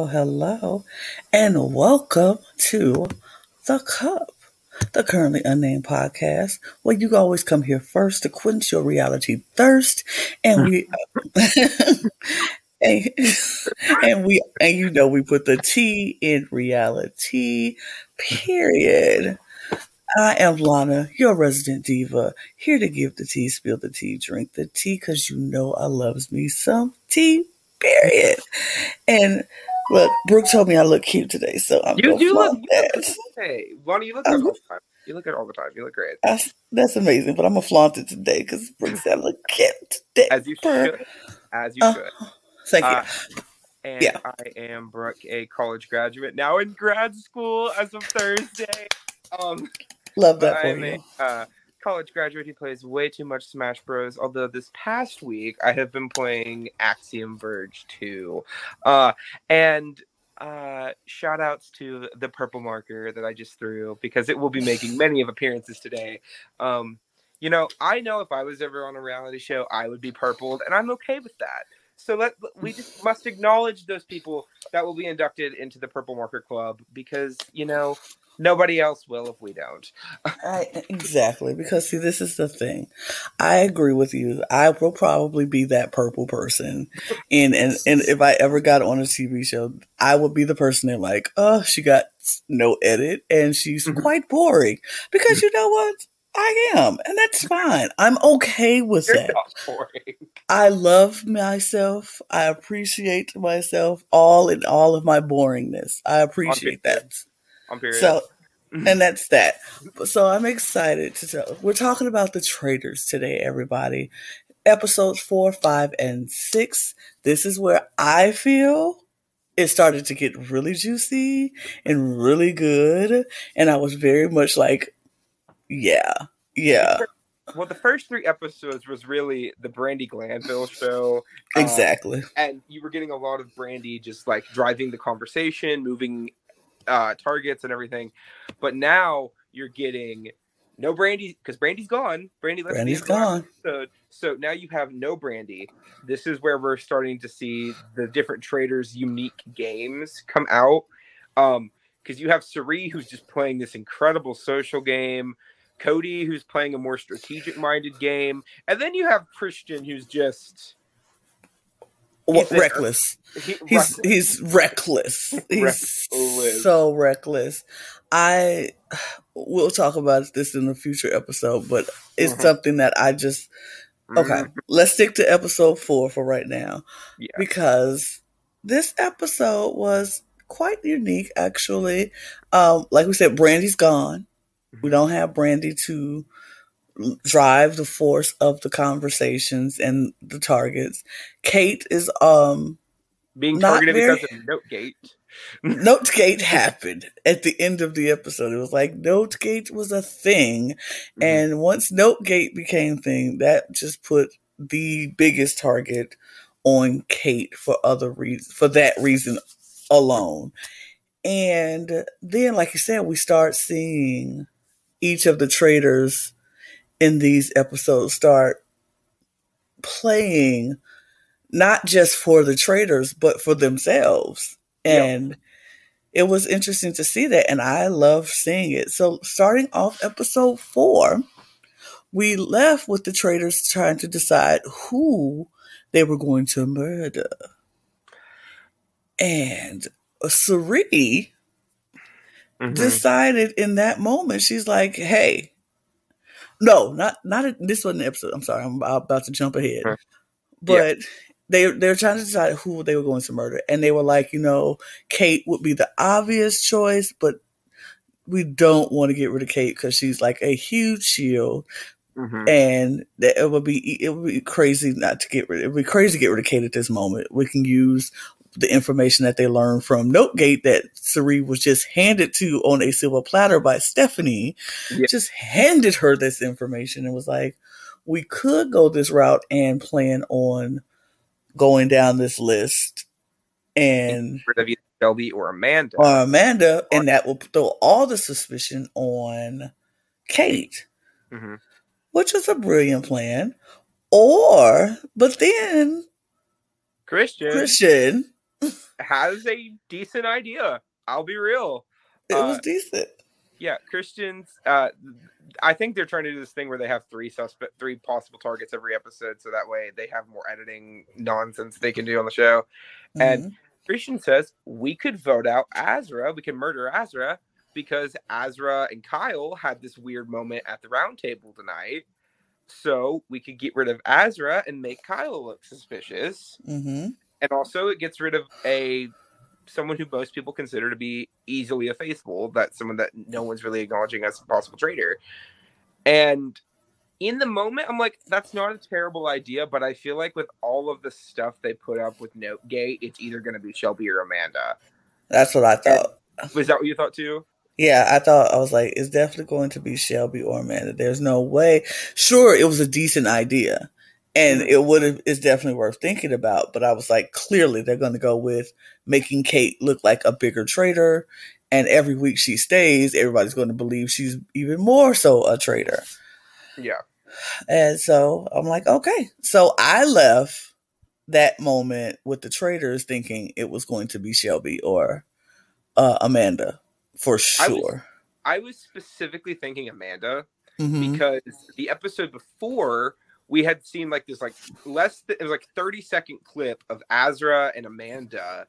Hello, hello, and welcome to The Cup, the currently unnamed podcast where you always come here first to quench your reality thirst, and we and, and we and you know we put the T in reality. Period. I am Lana, your resident diva, here to give the tea, spill the tea, drink the tea, because you know I loves me some tea, period. And look, Brooke told me I look cute today, so I'm You do look, flaunt you look that. hey, Lonnie, you look good all the time. You look good all the time. You look great. That's, that's amazing, but I'm gonna flaunt it today because Brooke said I look cute today. As you should. As you Uh, should. Thank you. Uh, and yeah. I am Brooke, a college graduate, now in grad school as of Thursday. Um, Love that for I'm you. a uh, college graduate who plays way too much Smash Bros. Although this past week I have been playing Axiom Verge 2. Uh, and uh, shout outs to the purple marker that I just threw because it will be making many of appearances today. Um, you know, I know if I was ever on a reality show, I would be purpled, and I'm okay with that. So let we just must acknowledge those people that will be inducted into the Purple Marker Club because you know nobody else will if we don't. I, exactly, because see, this is the thing. I agree with you. I will probably be that purple person, and and and if I ever got on a TV show, I would be the person that like, oh, she got no edit, and she's Mhm. quite boring. Because you know what, I am, and that's fine. I'm okay with You're that. not boring. I love myself. I appreciate myself all in all of my boringness. I appreciate that. I'm period. So, and that's that. So I'm excited to tell. We're talking about the Traitors today, everybody. Episodes four, five, and six. This is where I feel it started to get really juicy and really good. And I was very much like, yeah, yeah, well, the first three episodes was really the Brandi Glanville show. uh, exactly. and you were getting a lot of Brandi just like driving the conversation, moving uh, targets and everything. But now you're getting no Brandi because Brandi's gone. Brandi left Brandi's the end of the last gone. episode. So now you have no Brandi. This is where we're starting to see the different traitors' unique games come out. Um, because you have Cirie who's just playing this incredible social game. Cody, who's playing a more strategic minded game. And then you have Christian, who's just He's reckless. he, He's reckless. he's reckless. He's Reckless. so reckless. I we'll talk about this in a future episode, but it's Mhm. something that I just okay. Mhm. Let's stick to episode four for right now Yeah. because this episode was quite unique, actually. Um, like we said, Brandi's gone. We Mhm. don't have Brandi to drive the force of the conversations and the targets. Kate is um Being targeted very- because of Notegate. Notegate happened at the end of the episode. It was like Notegate was a thing, Mm-hmm. and once Notegate became thing, that just put the biggest target on Kate for other reasons, for that reason alone. And then, like you said, we start seeing each of the traitors in these episodes start playing not just for the traitors, but for themselves. And it was interesting to see that. And I love seeing it. So, starting off episode four, we left with the traitors trying to decide who they were going to murder. And Cirie Mhm. decided in that moment, she's like, hey, no, not not this wasn't the episode. I'm sorry, I'm about to jump ahead. But they they're trying to decide who they were going to murder, and they were like, you know, Kate would be the obvious choice, but we don't want to get rid of Kate because she's like a huge shield, Mhm. and that it would be it would be crazy not to get rid. It would be crazy to get rid of Kate at this moment. We can use the information that they learned from Notegate that Cirie was just handed to on a silver platter by Stephenie. Yeah. Just handed her this information and was like, "We could go this route and plan on going down this list." And Rid of Shelby or Amanda. or Amanda, and that will throw all the suspicion on Kate Mhm. which was a brilliant plan. Or, but then Christian. Christian has a decent idea. I'll be real. It Uh, was decent. Yeah, Christians. Uh, I think they're trying to do this thing where they have three suspect, three possible targets every episode, so that way they have more editing nonsense they can do on the show. and- Mhm. Christian says we could vote out Azra. We can murder Azra because Azra and Kyle had this weird moment at the round table tonight. So we could get rid of Azra and make Kyle look suspicious. Mhm. And also it gets rid of a someone who most people consider to be easily effaceable. That's someone that no one's really acknowledging as a possible traitor. And in the moment, I'm like, that's not a terrible idea, but I feel like with all of the stuff they put up with Notegate, it's either going to be Shelby or Amanda. That's what I thought. Was that what you thought too? Yeah, I thought I was like, it's definitely going to be Shelby or Amanda. There's no way. Sure, it was a decent idea, and it would have. It's definitely worth thinking about. But I was like, clearly they're going to go with making Kate look like a bigger traitor, and every week she stays, everybody's going to believe she's even more so a traitor. Yeah. And so I'm like, okay. So I left that moment with the traitors thinking it was going to be Shelby or uh, Amanda for I was- sure. I was specifically thinking Amanda Mhm. because the episode before we had seen like this like less th- it was like 30 second clip of Azra and Amanda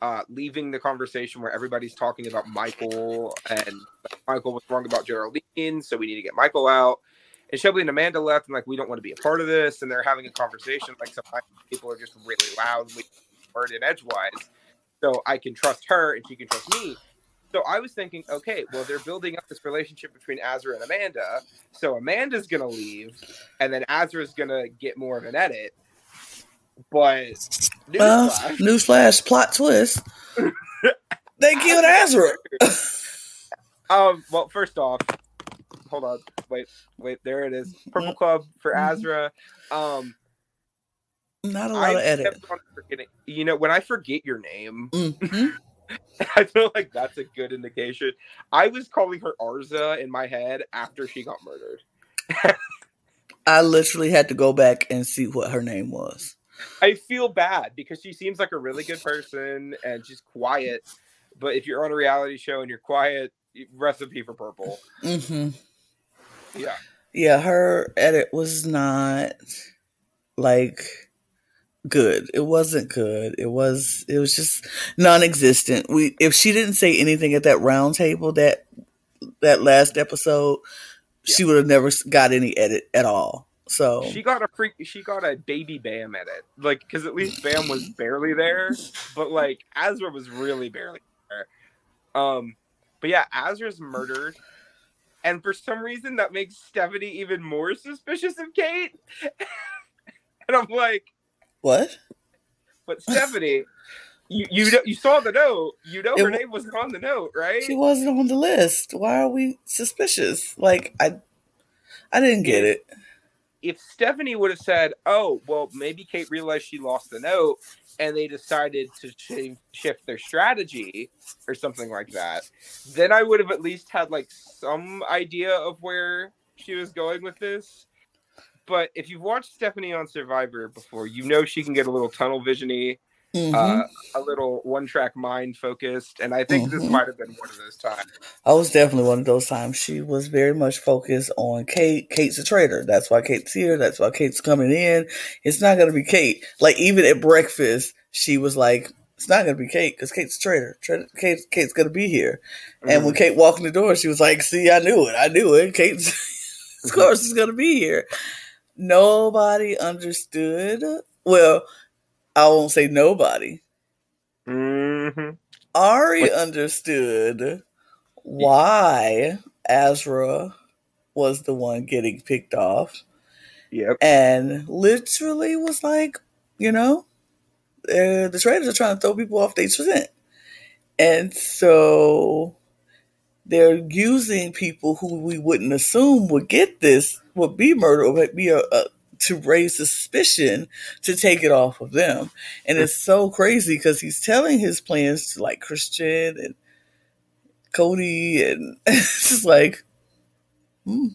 uh leaving the conversation where everybody's talking about Michael and Michael was wrong about Geraldine so we need to get Michael out. And Shelby and Amanda left and like we don't want to be a part of this and they're having a conversation like sometimes people are just really loud and we word in edgewise. So I can trust her and she can trust me so I was thinking, okay, well, they're building up this relationship between Azra and Amanda. So Amanda's gonna leave, and then Azra's gonna get more of an edit. But Well, newsflash, newsflash, plot twist. they killed Azra. um, well, first off, hold on, wait, wait, there it is, Purple Club for Mhm. Azra. Um, Not a lot I of edit. kept on forgetting. You know, when I forget your name, Mhm. I feel like that's a good indication. I was calling her Arza in my head after she got murdered. I literally had to go back and see what her name was. I feel bad because she seems like a really good person and she's quiet. But if you're on a reality show and you're quiet, recipe for purple. hmm Yeah. Yeah, her edit was not like good. It wasn't good. It was it was just non-existent. We if she didn't say anything at that round table that that last episode, she would have never got any edit at all. So She got a freak she got a baby Bam edit. Like cuz at least Bam was barely there, but like Azra was really barely there. Um but yeah, Azra's murdered. And for some reason that makes Stephenie even more suspicious of Kate. and I'm like, what? but Stephenie, you you know, you saw the note. You know It her name wasn't on the note, right? She wasn't on the list. Why are we suspicious? Like I I didn't get it. if Stephenie would have said, "Oh, well, maybe Kate realized she lost the note," and they decided to sh- shift their strategy or something like that, then I would have at least had like some idea of where she was going with this. But if you've watched Stephenie on Survivor before, you know she can get a little tunnel visiony, Mhm. uh, a little one-track mind focused, and I think this Mhm. might have been one of those times. I was definitely one of those times. She was very much focused on Kate. Kate's a traitor. That's why Kate's here. That's why Kate's coming in. It's not going to be Kate. Like even at breakfast, she was like, "It's not going to be Kate because Kate's a traitor. Tra- Kate, Kate's going to be here." And when Kate walked in the door, she was like, "See, I knew it. I knew it. Kate's, of course, is going to be here." Nobody understood. Well, I won't say nobody. Mhm. Arie What- understood why Azra was the one getting picked off Yep. and literally was like, you know, uh, the traitors are trying to throw people off their scent. And so they're using people who we wouldn't assume would get this, would be murdered, or would be a, a to raise suspicion to take it off of them. And it's so crazy because he's telling his plans to like Christian and Cody, and it's just like, hmm.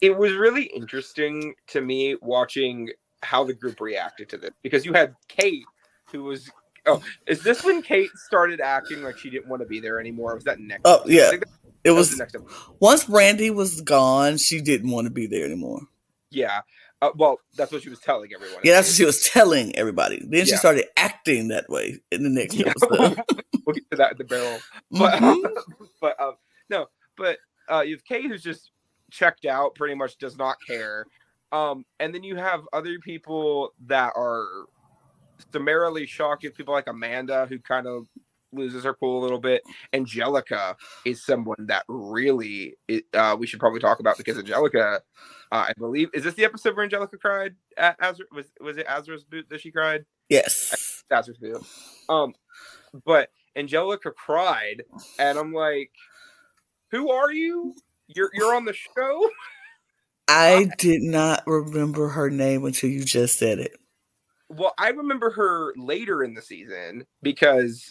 it was really interesting to me watching how the group reacted to this because you had Kate, who was oh, is this when Kate started acting like she didn't want to be there anymore? Or was that next? Oh yeah, I think that it was was the next once Brandi was gone, she didn't want to be there anymore. Yeah. Uh, well, that's what she was telling everyone. Yeah, that's what she was telling everybody. Then she started acting that way in the next Yeah. episode. we'll get to that in the barrel. But Mhm. but um, no, but uh, you have Kate who's just checked out, pretty much does not care. Um, and then you have other people that are summarily shocked. You have people like Amanda who kind of loses her cool a little bit. Angelica is someone that really uh, we should probably talk about because Angelica, uh, I believe, is this the episode where Angelica cried? At Azra, was was it Azra's boot that she cried? yes. Her too. Um, but Angelica cried, and I'm like, "Who are you? You're you're on the show." I did not remember her name until you just said it. Well, I remember her later in the season because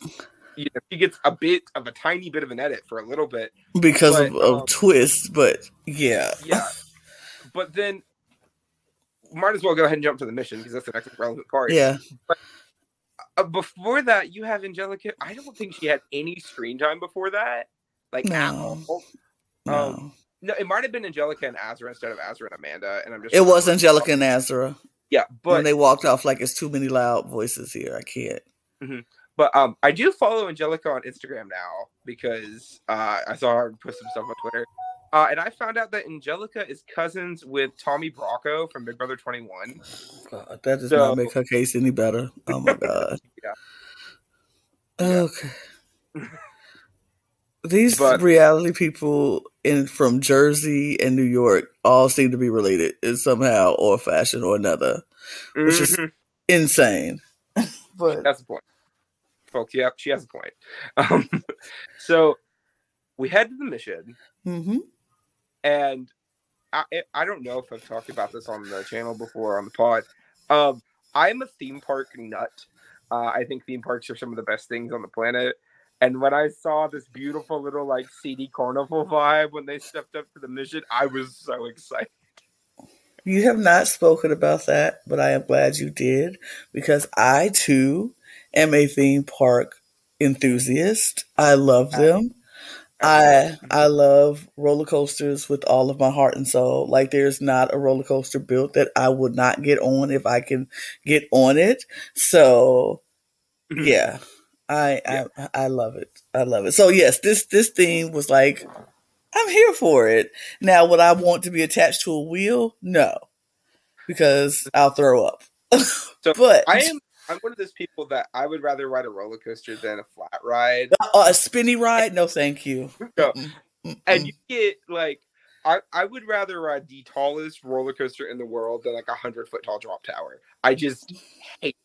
you know she gets a bit of a tiny bit of an edit for a little bit. Because But, of, of um, twist, but yeah. Yeah, but then might as well go ahead and jump to the mission because that's the next relevant part. Yeah. Uh, before that, you have Angelica. I don't think she had any screen time before that. Like at No. all. No. Um, No, it might have been Angelica and Azra instead of Azra and Amanda, and I'm just it was Angelica and Azra. Yeah, but when they walked off like it's too many loud voices here. I can't. But um, I do follow Angelica on Instagram now because uh, I saw her post some stuff on Twitter, uh, and I found out that Angelica is cousins with Tommy Bracco from Big Brother 21. God, that does So- not make her case any better. Oh my god. Yeah. Okay. These But- reality people in from Jersey and New York all seem to be related in somehow or fashion or another. Which is- Mhm. Insane. but That's the point, folks. Yeah, she has a point. Um, so we head to the mission. hmm and I I don't know if I've talked about this on the channel before on the pod. Um, I'm a theme park nut. Uh, I think theme parks are some of the best things on the planet. And when I saw this beautiful little like CD carnival vibe when they stepped up to the mission, I was so excited. You have not spoken about that, but I am glad you did because I too am a theme park enthusiast. I love them. I I love roller coasters with all of my heart and soul. Like there's not a roller coaster built that I would not get on if I can get on it. So mm-hmm. yeah, I I I love it. I love it. So yes, this this theme was like I'm here for it. Now, would I want to be attached to a wheel? No, because I'll throw up. So, but I am I'm one of those people that I would rather ride a roller coaster than a flat ride. Uh, a spinny ride? No, thank you. No. Mm-mm. And you get like I, I would rather ride the tallest roller coaster in the world than like a hundred foot tall drop tower. I just hate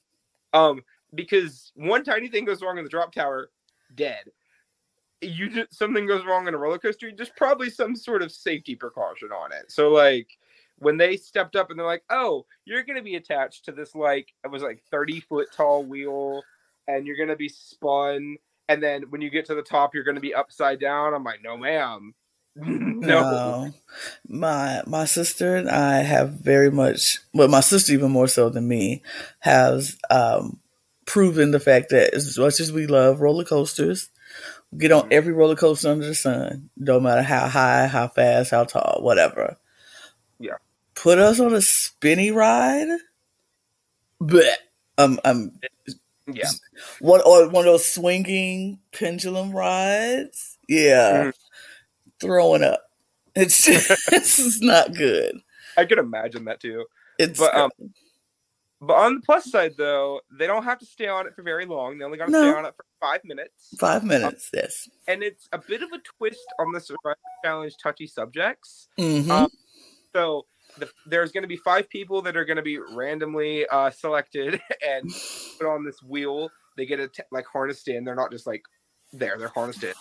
um because one tiny thing goes wrong in the drop tower, dead. You just something goes wrong in a roller coaster, there's probably some sort of safety precaution on it. So like when they stepped up and they're like, "Oh, you're gonna be attached to this like it was like thirty foot tall wheel, and you're gonna be spun." And then when you get to the top, you're going to be upside down. I'm like, no, ma'am. no. No. My my sister and I have very much well my sister even more so than me has um proven the fact that as much as we love roller coasters, we get on Mhm. every roller coaster under the sun, no matter how high, how fast, how tall, whatever. Yeah. Put us on a spinny ride. But um um Yeah. one or one of those swinging pendulum rides. Yeah. Mhm. Throwing up. It's this is not good. I could imagine that too. It's But, um, But on the plus side, though, they don't have to stay on it for very long. They only got to No. stay on it for five minutes. five minutes. Yes. And it's a bit of a twist on the Survivor Challenge touchy subjects. Mm-hmm. Um, So the, there's going to be five people that are going to be randomly uh, selected and put on this wheel. They get a t- like harnessed in. They're not just like there. They're harnessed in.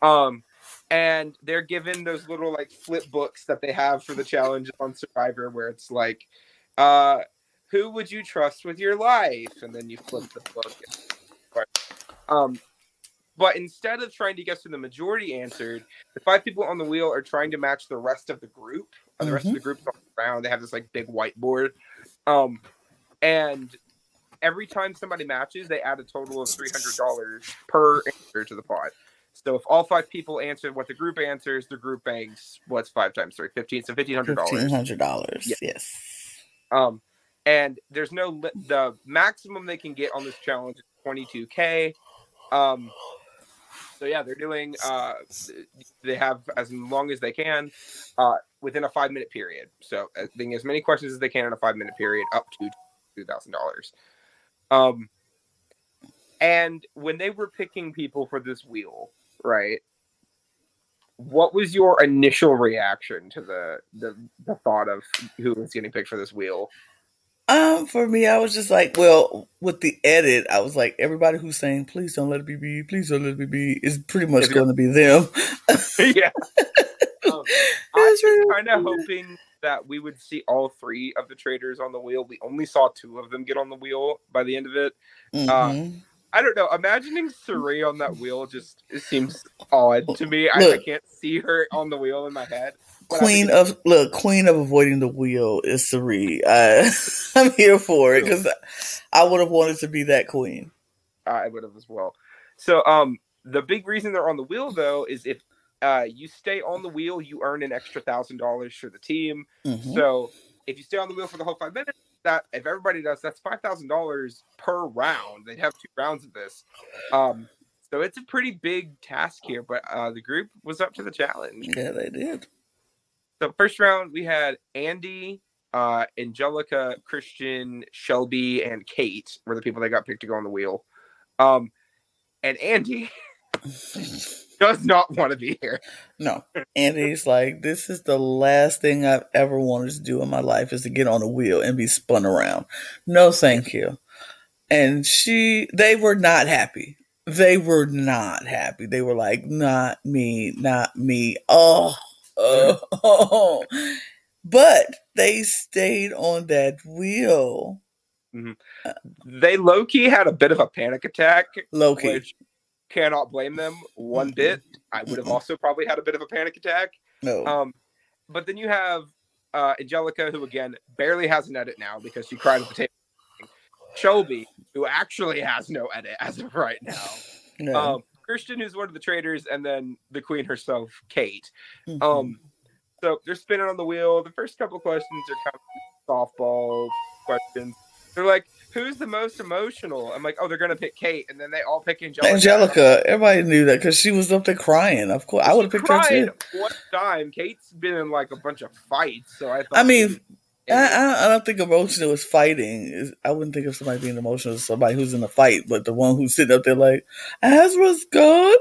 Um, and they're given those little like flip books that they have for the challenge on Survivor, where it's like, uh, who would you trust with your life? And then you flip the book. Um, but instead of trying to guess who the majority answered, the five people on the wheel are trying to match the rest of the group. And the rest of the group's on the ground. They have this like big whiteboard. Um, and every time somebody matches, they add a total of three hundred dollars per answer to the pot. So if all five people answer what the group answers, the group banks what's five times three? Fifteen. So fifteen hundred dollars. hundred dollars. Yeah. Yes. Um, and there's no li- the maximum they can get on this challenge is twenty two k. Um, so yeah, they're doing. Uh, they have as long as they can, uh, within a five minute period. So uh, being as many questions as they can in a five minute period, up to two thousand dollars. Um, and when they were picking people for this wheel, right? What was your initial reaction to the the, the thought of who was getting picked for this wheel? Um, for me, I was just like, well, with the edit, I was like, everybody who's saying, "Please don't let it be me," "Please don't let it be me," is pretty much going to be them. yeah. I was kind of hoping that we would see all three of the traders on the wheel. We only saw two of them get on the wheel by the end of it. Mhm. I don't know. Imagining Cirie on that wheel just it seems odd to me. I, I can't see her on the wheel in my head. Queen of look, queen of avoiding the wheel is Cirie. I, I'm here for it because I would have wanted to be that queen. I would have as well. So, um, the big reason they're on the wheel though is if uh you stay on the wheel, you earn an extra thousand dollars for the team. Mhm. So if you stay on the wheel for the whole five minutes, that if everybody does, that's five thousand dollars per round. They'd have two rounds of this. Um, so it's a pretty big task here, but uh, the group was up to the challenge. Yeah, they did. So first round we had Andie, uh, Angelica, Christian, Shelby, and Kate were the people that got picked to go on the wheel. Um, and Andie does not want to be here. No. And he's like, this is the last thing I've ever wanted to do in my life is to get on a wheel and be spun around. No, thank you. And she, they were not happy. They were not happy. They were like, not me, not me. Oh, oh. But they stayed on that wheel. Mm-hmm. They low key had a bit of a panic attack, Loki. which cannot blame them one bit. I would have also probably had a bit of a panic attack. No. Um, but then you have uh, Angelica, who again barely has an edit now because she cried at the table. Shelby, who actually has no edit as of right now. no. Um, Christian, who's one of the traders, and then the queen herself, Kate. Mhm. Um, so they're spinning on the wheel. The first couple questions are kind of softball questions. They're like, "Who's the most emotional?" I'm like, "Oh, they're gonna pick Kate," and then they all pick Angelica. Angelica, everybody knew that because she was up there crying. Of course, I would have picked her too. One time, Kate's been in like a bunch of fights, so I thought. I mean, I, I, I don't think emotional is fighting. I wouldn't think of somebody being emotional as somebody who's in a fight, but the one who's sitting up there like, Azra's gone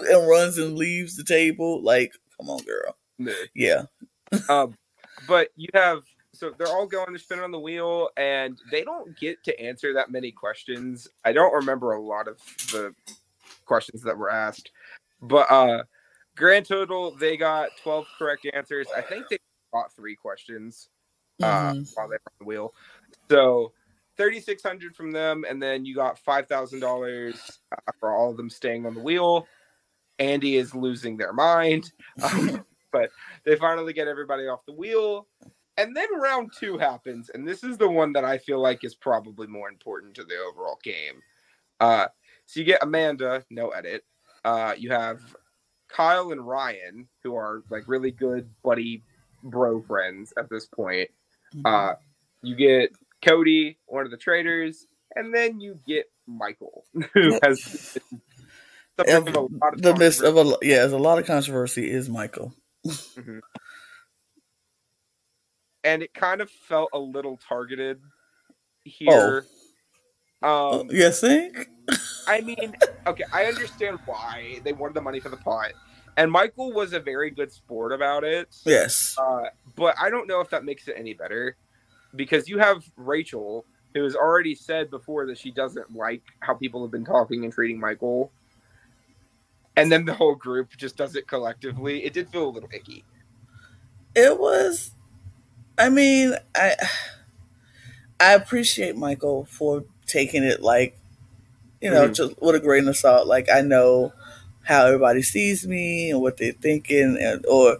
and runs and leaves the table. Like, come on, girl. Yeah. um, but you have so they're all going to spin on the wheel, and they don't get to answer that many questions. I don't remember a lot of the questions that were asked, but uh, grand total they got twelve correct answers. I think they got three questions uh, Mhm. while they were on the wheel. So. 3600 from them and then you got $5000 uh, for all of them staying on the wheel Andie is losing their mind um, but they finally get everybody off the wheel and then round two happens and this is the one that i feel like is probably more important to the overall game. Uh so you get amanda no edit. Uh you have kyle and ryan who are like really good buddy bro friends at this point. Uh you get cody one of the traders and then you get michael who has been subject of a lot of the midst of a yeah, there's a lot of controversy. Is Michael? And it kind of felt a little targeted here. Uh, Um, you think? I mean, okay, I understand why they wanted the money for the pot, and Michael was a very good sport about it. Yes. Uh, but I don't know if that makes it any better because you have Rachel, who has already said before that she doesn't like how people have been talking and treating Michael, and then the whole group just does it collectively. It did feel a little icky. It was. I mean, I I appreciate Michael for taking it like, you know, Mhm. just with a grain of salt. Like I know how everybody sees me and what they're thinking, and or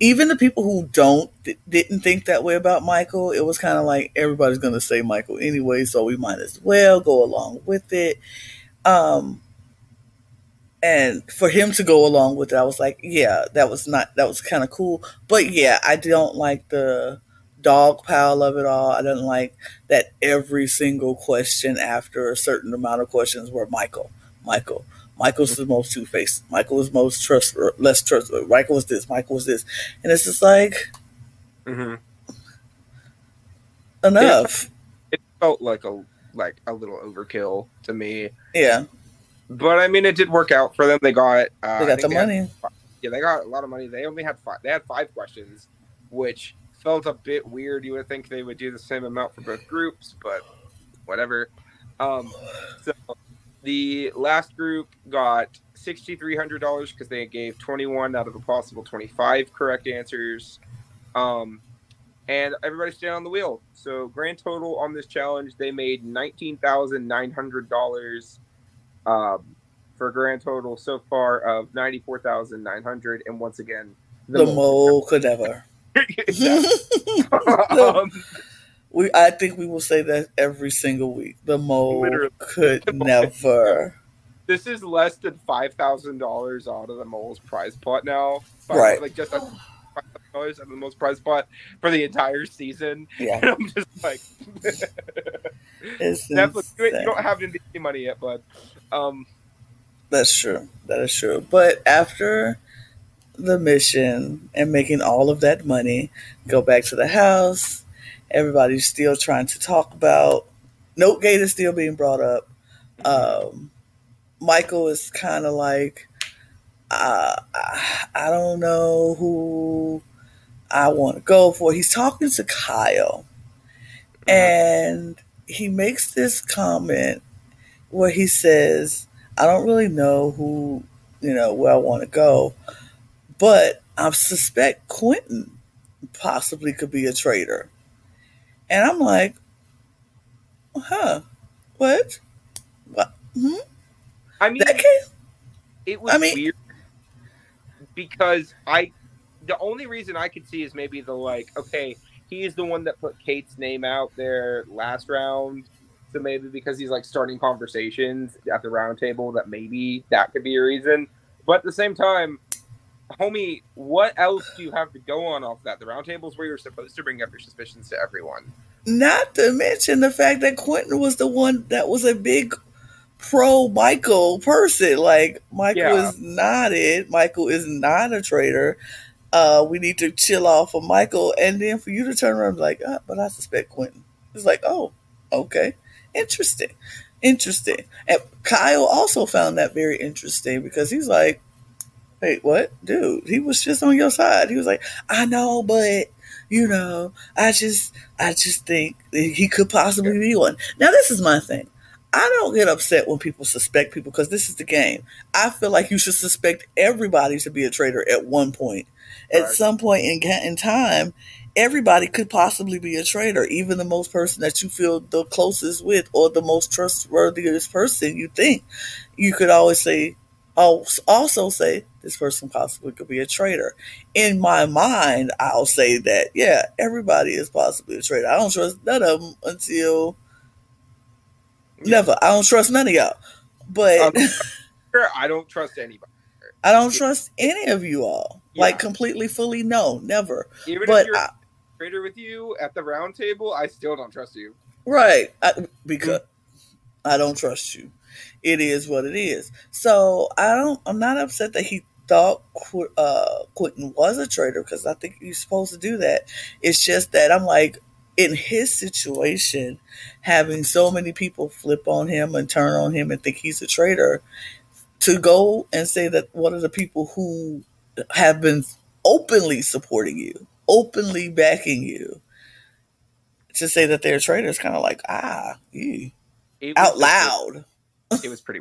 even the people who don't didn't think that way about Michael, it was kind of like everybody's going to say Michael anyway, so we might as well go along with it. Um, and for him to go along with it, I was like, yeah, that was not that was kind of cool. But yeah, I don't like the dog pile of it all. I didn't like that every single question after a certain amount of questions were Michael, Michael, Michael's the most two faced. Michael is most trust less trustworthy. Michael is this. Michael is this, and it's just like mm-hmm. enough. It, it, felt like a like a little overkill to me. Yeah, but I mean, it did work out for them. They got uh, they got the they money. Had, yeah, they got a lot of money. They only had five. They had five questions, which felt a bit weird. You would think they would do the same amount for both groups, but whatever. Um, so the last group got $6,300 because they gave 21 out of a possible 25 correct answers. Um, and everybody stayed on the wheel. So, grand total on this challenge, they made $19,900 um, for a grand total so far of 94900 And once again, the, the mole could ever. Um, we, I think we will say that every single week. The mole Literally. could never. This is less than five thousand dollars out of the mole's prize pot now. Right, like just five dollars out of the most prize pot for the entire season. Yeah, and I'm just like, Netflix, you don't have any money yet, bud. Um, that's true. That is true. But after the mission and making all of that money, go back to the house everybody's still trying to talk about. Note Gate is still being brought up. Um, Michael is kind of like, uh, I don't know who I want to go for. He's talking to Kyle, and he makes this comment where he says, "I don't really know who, you know, where I want to go, but I suspect Quentin possibly could be a traitor." And I'm like, huh, what? What? Hmm? I mean, that case? it was I mean, weird because I, the only reason I could see is maybe the like, okay, he is the one that put Kate's name out there last round. So maybe because he's like starting conversations at the round table, that maybe that could be a reason. But at the same time, homie, what else do you have to go on off that? The roundtables where you're supposed to bring up your suspicions to everyone. Not to mention the fact that Quentin was the one that was a big pro Michael person. Like Michael yeah. is not it. Michael is not a traitor. Uh, we need to chill off of Michael, and then for you to turn around and be like, oh, but I suspect Quentin. It's like, oh, okay, interesting, interesting. And Kyle also found that very interesting because he's like, wait, what? Dude, he was just on your side. He was like, I know, but you know, I just I just think he could possibly be one. Now this is my thing. I don't get upset when people suspect people because this is the game. I feel like you should suspect everybody to be a traitor at one point. At right. some point in in time, everybody could possibly be a traitor, even the most person that you feel the closest with or the most trustworthiest person you think. You could always say, also say this person possibly could be a traitor. In my mind, I'll say that, yeah, everybody is possibly a traitor. I don't trust none of them until yeah. never. I don't trust none of y'all. But um, I don't trust anybody. I don't trust any of you all. Yeah. Like completely, fully, no, never. Even but if you're I, a traitor with you at the round table, I still don't trust you. Right, I, because I don't trust you it is what it is. So I don't. I'm not upset that he thought uh, Quentin was a traitor because I think you're supposed to do that. It's just that I'm like in his situation, having so many people flip on him and turn on him and think he's a traitor, to go and say that one of the people who have been openly supporting you, openly backing you, to say that they're traitors, kind of like ah, out loud it was pretty.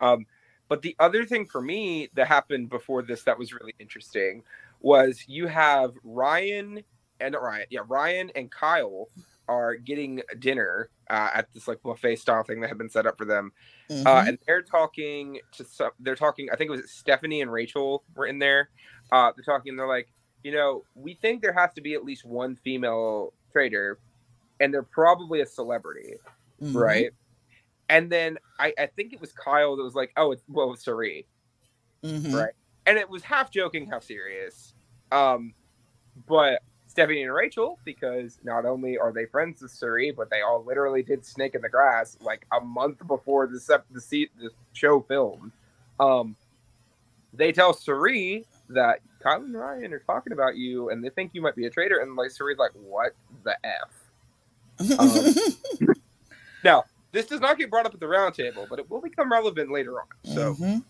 Um, but the other thing for me that happened before this that was really interesting was you have Ryan and Ryan, yeah, Ryan and Kyle are getting dinner uh, at this like buffet style thing that had been set up for them, uh, mm-hmm. uh, and they're talking to some. They're talking. I think it was Stephenie and Rachel were in there. Uh, they're talking. they're like, you know, we think there has to be at least one female traitor, and they're probably a celebrity, Mhm. right? And then I, I think it was Kyle that was like, "Oh, it's well, it's Cirie," Mhm. right? And it was half joking, half serious. Um, but Stephenie and Rachel, because not only are they friends with Cirie, but they all literally did Snake in the Grass like a month before the sep- the, se- the show filmed. Um, they tell Cirie that Kyle and Ryan are talking about you, and they think you might be a traitor. And like Cirie's like, "What the f?" Um, Now, this does not get brought up at the round table, but it will become relevant later on. So Mhm.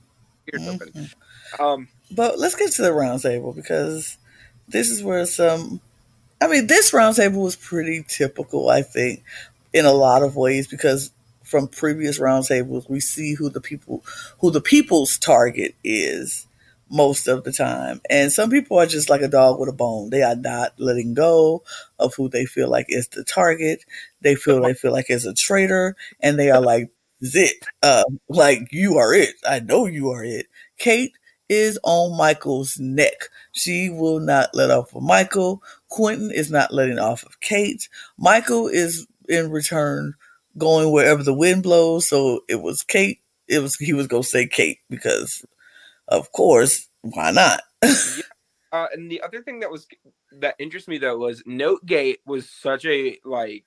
here's. Mhm. Um, But let's get to the round table because this is where some. I mean, this roundtable was pretty typical, I think, in a lot of ways because from previous roundtables we see who the people who the people's target is most of the time. And some people are just like a dog with a bone. They are not letting go of who they feel like is the target. They feel they feel like is a traitor and they are like zit. Uh, like you are it. I know you are it. Kate is on Michael's neck. She will not let off of Michael. Quentin is not letting off of Kate. Michael is in return going wherever the wind blows. So it was Kate. It was he was gonna say Kate because, of course, why not? Uh, and the other thing that was that interests me though was Notegate was such a like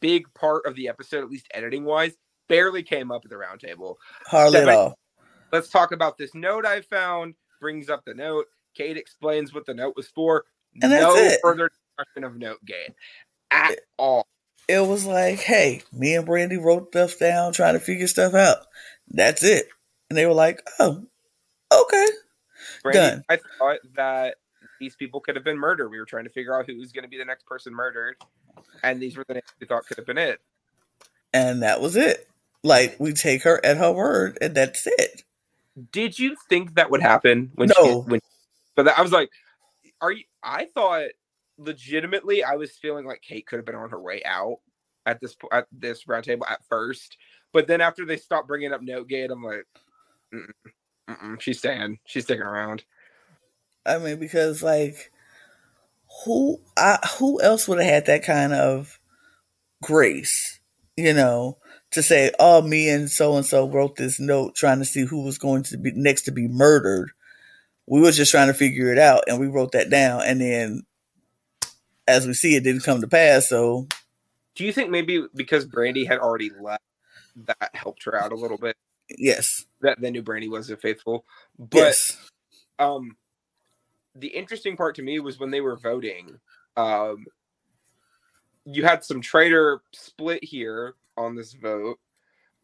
big part of the episode, at least editing wise. Barely came up at the round table. Hardly at Step- all. Let's talk about this note I found. Brings up the note. Kate explains what the note was for. And that's no it. further discussion of Notegate at all. It was like, hey, me and Brandi wrote stuff down, trying to figure stuff out. That's it. And they were like, oh, okay. Brandi, Done. I thought that these people could have been murdered. We were trying to figure out who was going to be the next person murdered, and these were the names we thought could have been it. And that was it. Like we take her at her word, and that's it. Did you think that would happen when No. she when but I was like are you I thought legitimately I was feeling like Kate could have been on her way out at this at this round table at first but then after they stopped bringing up Notegate I'm like mm-mm, mm-mm, she's staying she's sticking around I mean, because like, who, I, who else would have had that kind of grace, you know, to say, "Oh, me and so and so wrote this note trying to see who was going to be next to be murdered." We were just trying to figure it out, and we wrote that down, and then, as we see, it didn't come to pass. So, do you think maybe because Brandi had already left that helped her out a little bit yes, that they knew Brandi wasn't faithful. But yes, um the interesting part to me was when they were voting um you had some traitor split here on this vote.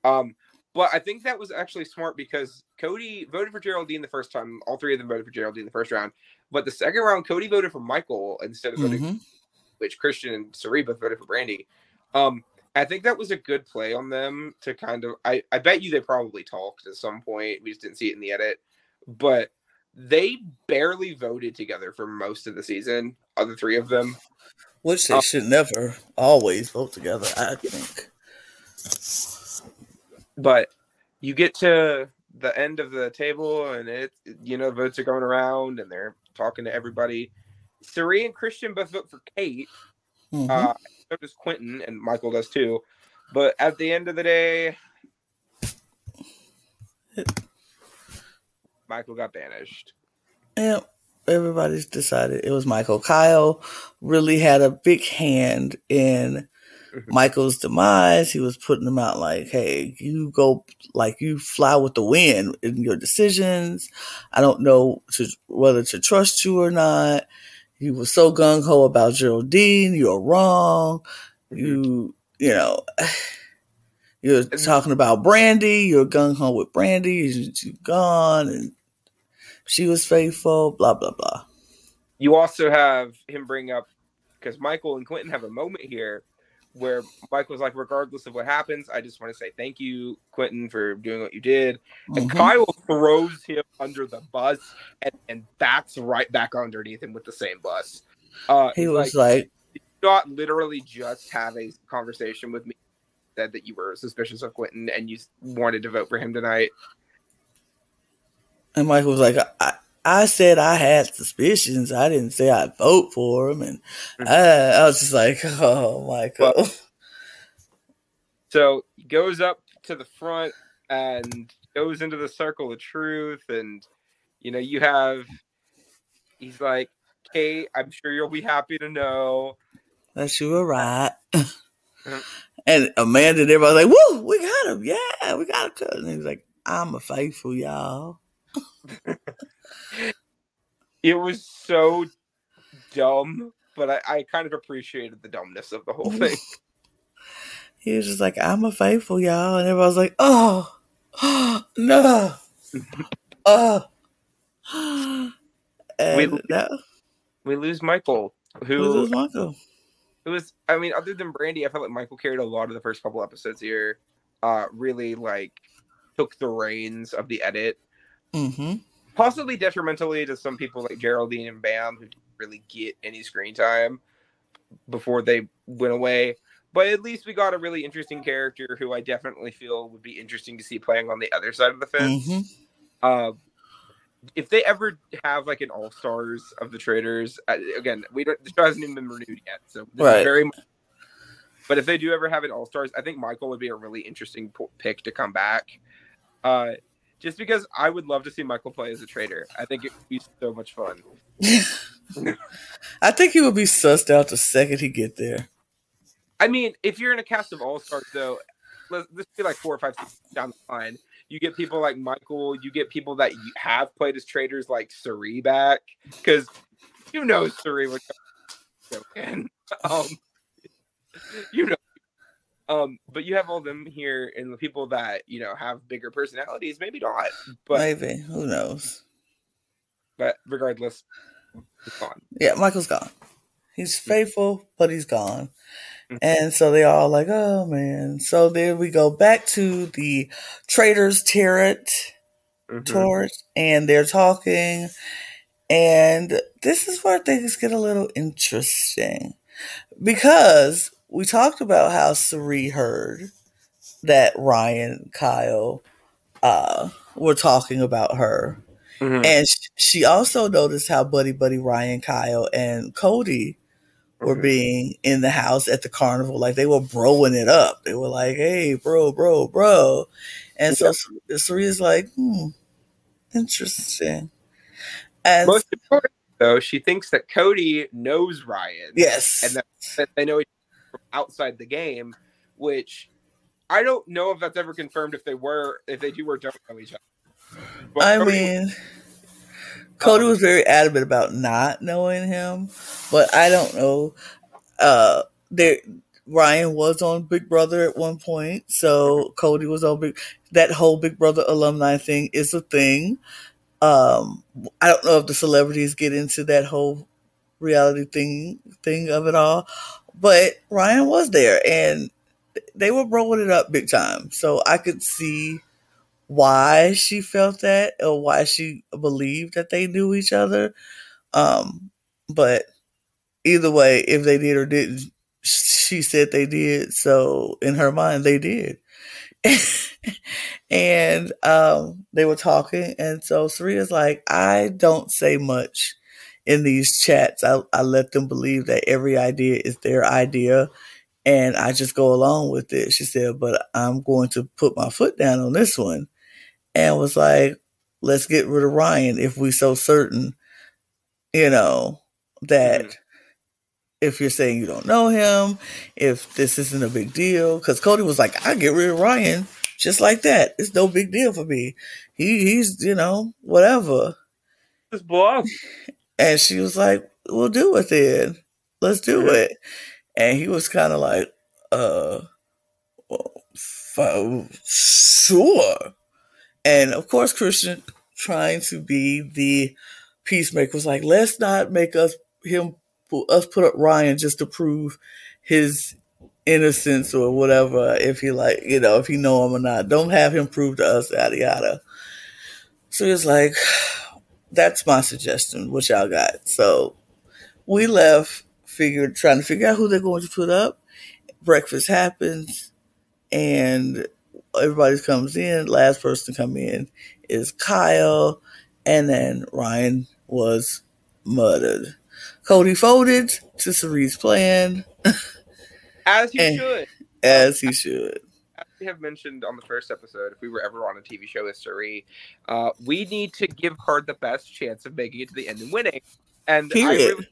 Um but i think that was actually smart because cody voted for geraldine the first time. All three of them voted for geraldine the first round. But the second round cody voted for michael instead of voting Mhm. which christian and Cirie both voted for Brandi. Um i think that was a good play on them to kind of i i bet you they probably talked at some point we just didn't see it in the edit but they barely voted together for most of the season. Other three of them. which they Oh. should never always vote together. I think. But you get to the end of the table and it you know votes are going around and they're talking to everybody. Cirie and Christian both vote for Kate. Mhm. Uh, so does Quentin and Michael does too. But at the end of the day, Michael got banished. Yeah, everybody's decided it was Michael. Kyle really had a big hand in Mhm. Michael's demise. He was putting them out like, hey, you go, like, you fly with the wind in your decisions. I don't know to, whether to trust you or not. He were so gung ho about Geraldine. You're wrong. You, you know, you're talking about Brandi. You're gung ho with Brandi. She's gone and she was faithful, blah, blah, blah. you also have him bring up because Michael and Quentin have a moment here where Mike was like, regardless of what happens, I just want to say thank you, Quentin, for doing what you did. And Mhm. Kyle throws him under the bus and, and backs right back underneath him with the same bus. Uh, He was like, like, "Did you not literally just have a conversation with me, said that you were suspicious of Quentin and you wanted to vote for him tonight. and Michael was like, I, I said I had suspicions. I didn't say I'd vote for him, and Mhm. I, I was just like, oh Michael. Well- So he goes up to the front and goes into the circle of truth, and you know, you have he's like, Kate, I'm sure you'll be happy to know. That you were right. Mhm. and Amanda and everybody was like, woo, we got him. Yeah, we got him. And he's like, I'm a faithful, y'all. It was so dumb, but I, I kind of appreciated the dumbness of the whole thing. He was just like, I'm a faithful, y'all. And everybody was like, oh, no. oh. And We- that We lose Michael, who his Michael. it was i mean other than Brandi i felt like michael carried a lot of the first couple episodes here uh really like took the reins of the edit Mm-hmm. Possibly detrimentally to some people like geraldine and bam who didn't really get any screen time before they went away but at least we got a really interesting character who i definitely feel would be interesting to see playing on the other side of the fence Mm-hmm. uh, if they ever have like an all stars of the Traitors, uh, again, we don't. The show hasn't even been renewed yet, so this Right. is very. much- But if they do ever have an all stars, I think Michael would be a really interesting pick to come back. Uh, just because I would love to see Michael play as a traitor. I think it would be so much fun. I think he would be sussed out the second he get there. I mean, if you're in a cast of all stars, though, let's, let's be like four or five down the line. You get people like Michael. You get people that you have played as traitors, like Cirie back, because you know Cirie would in. Um, you know. Um, but you have all them here, and the people that you know have bigger personalities, maybe not. But Maybe. Who knows? but regardless, it's gone. Yeah, Michael's gone. He's faithful, but he's gone. Mhm. And so they all like, oh man. So then we go back to the Traitors' Turret, Mhm. Torch, and they're talking. And this is where things get a little interesting. Because we talked about how Cirie heard that Ryan, Kyle, uh, were talking about her. Mhm. And sh- she also noticed how Buddy Buddy Ryan, Kyle, and Cody were Mhm. being in the house at the carnival. Like they were broing it up. They were like, hey, bro, bro, bro. And so Cirie's like, hmm, interesting. And Most important, though, she thinks that Cody knows Ryan. yes, and that, that they know each other from outside the game, which I don't know if that's ever confirmed if they were if they do or don't know each other. But I Cody- mean, Cody was very adamant about not knowing him, but I don't know. Uh, there, Ryan was on Big Brother at one point, so Cody was on Big. That whole Big Brother alumni thing is a thing. Um, I don't know if the celebrities get into that whole reality thing thing of it all, but Ryan was there, and they were rolling it up big time. So I could see why she felt that or why she believed that they knew each other. Um, but either way, if they did or didn't, she said they did. So in her mind, they did. and um, they were talking. And so Cirie's like, I don't say much in these chats. I, I let them believe that every idea is their idea. And I just go along with it. She said, but I'm going to put my foot down on this one and was like, let's get rid of Ryan if we so certain, you know, that Mhm. if you're saying you don't know him, if this isn't a big deal, because Cody was like, I get rid of Ryan just like that. It's no big deal for me. He he's you know whatever. Just bluff. And she was like, "We'll do it then. Let's do it." And he was kind of like, "Uh, well, sure." And of course, Christian, trying to be the peacemaker, was like, "Let's not make us him us put up Ryan just to prove his innocence or whatever. If he like, you know, if he know him or not, don't have him prove to us yada yada." So he was like, "That's my suggestion. What y'all got?" So we left, figured trying to figure out who they're going to put up. Breakfast happens, and everybody comes in. Last person to come in is Kyle, And then Ryan was murdered. Cody folded to Cirie's plan. As he And- should. As he should. Have mentioned on the first episode, if we were ever on a TV show with Cirie, uh, we need to give her the best chance of making it to the end and winning. And I Period. really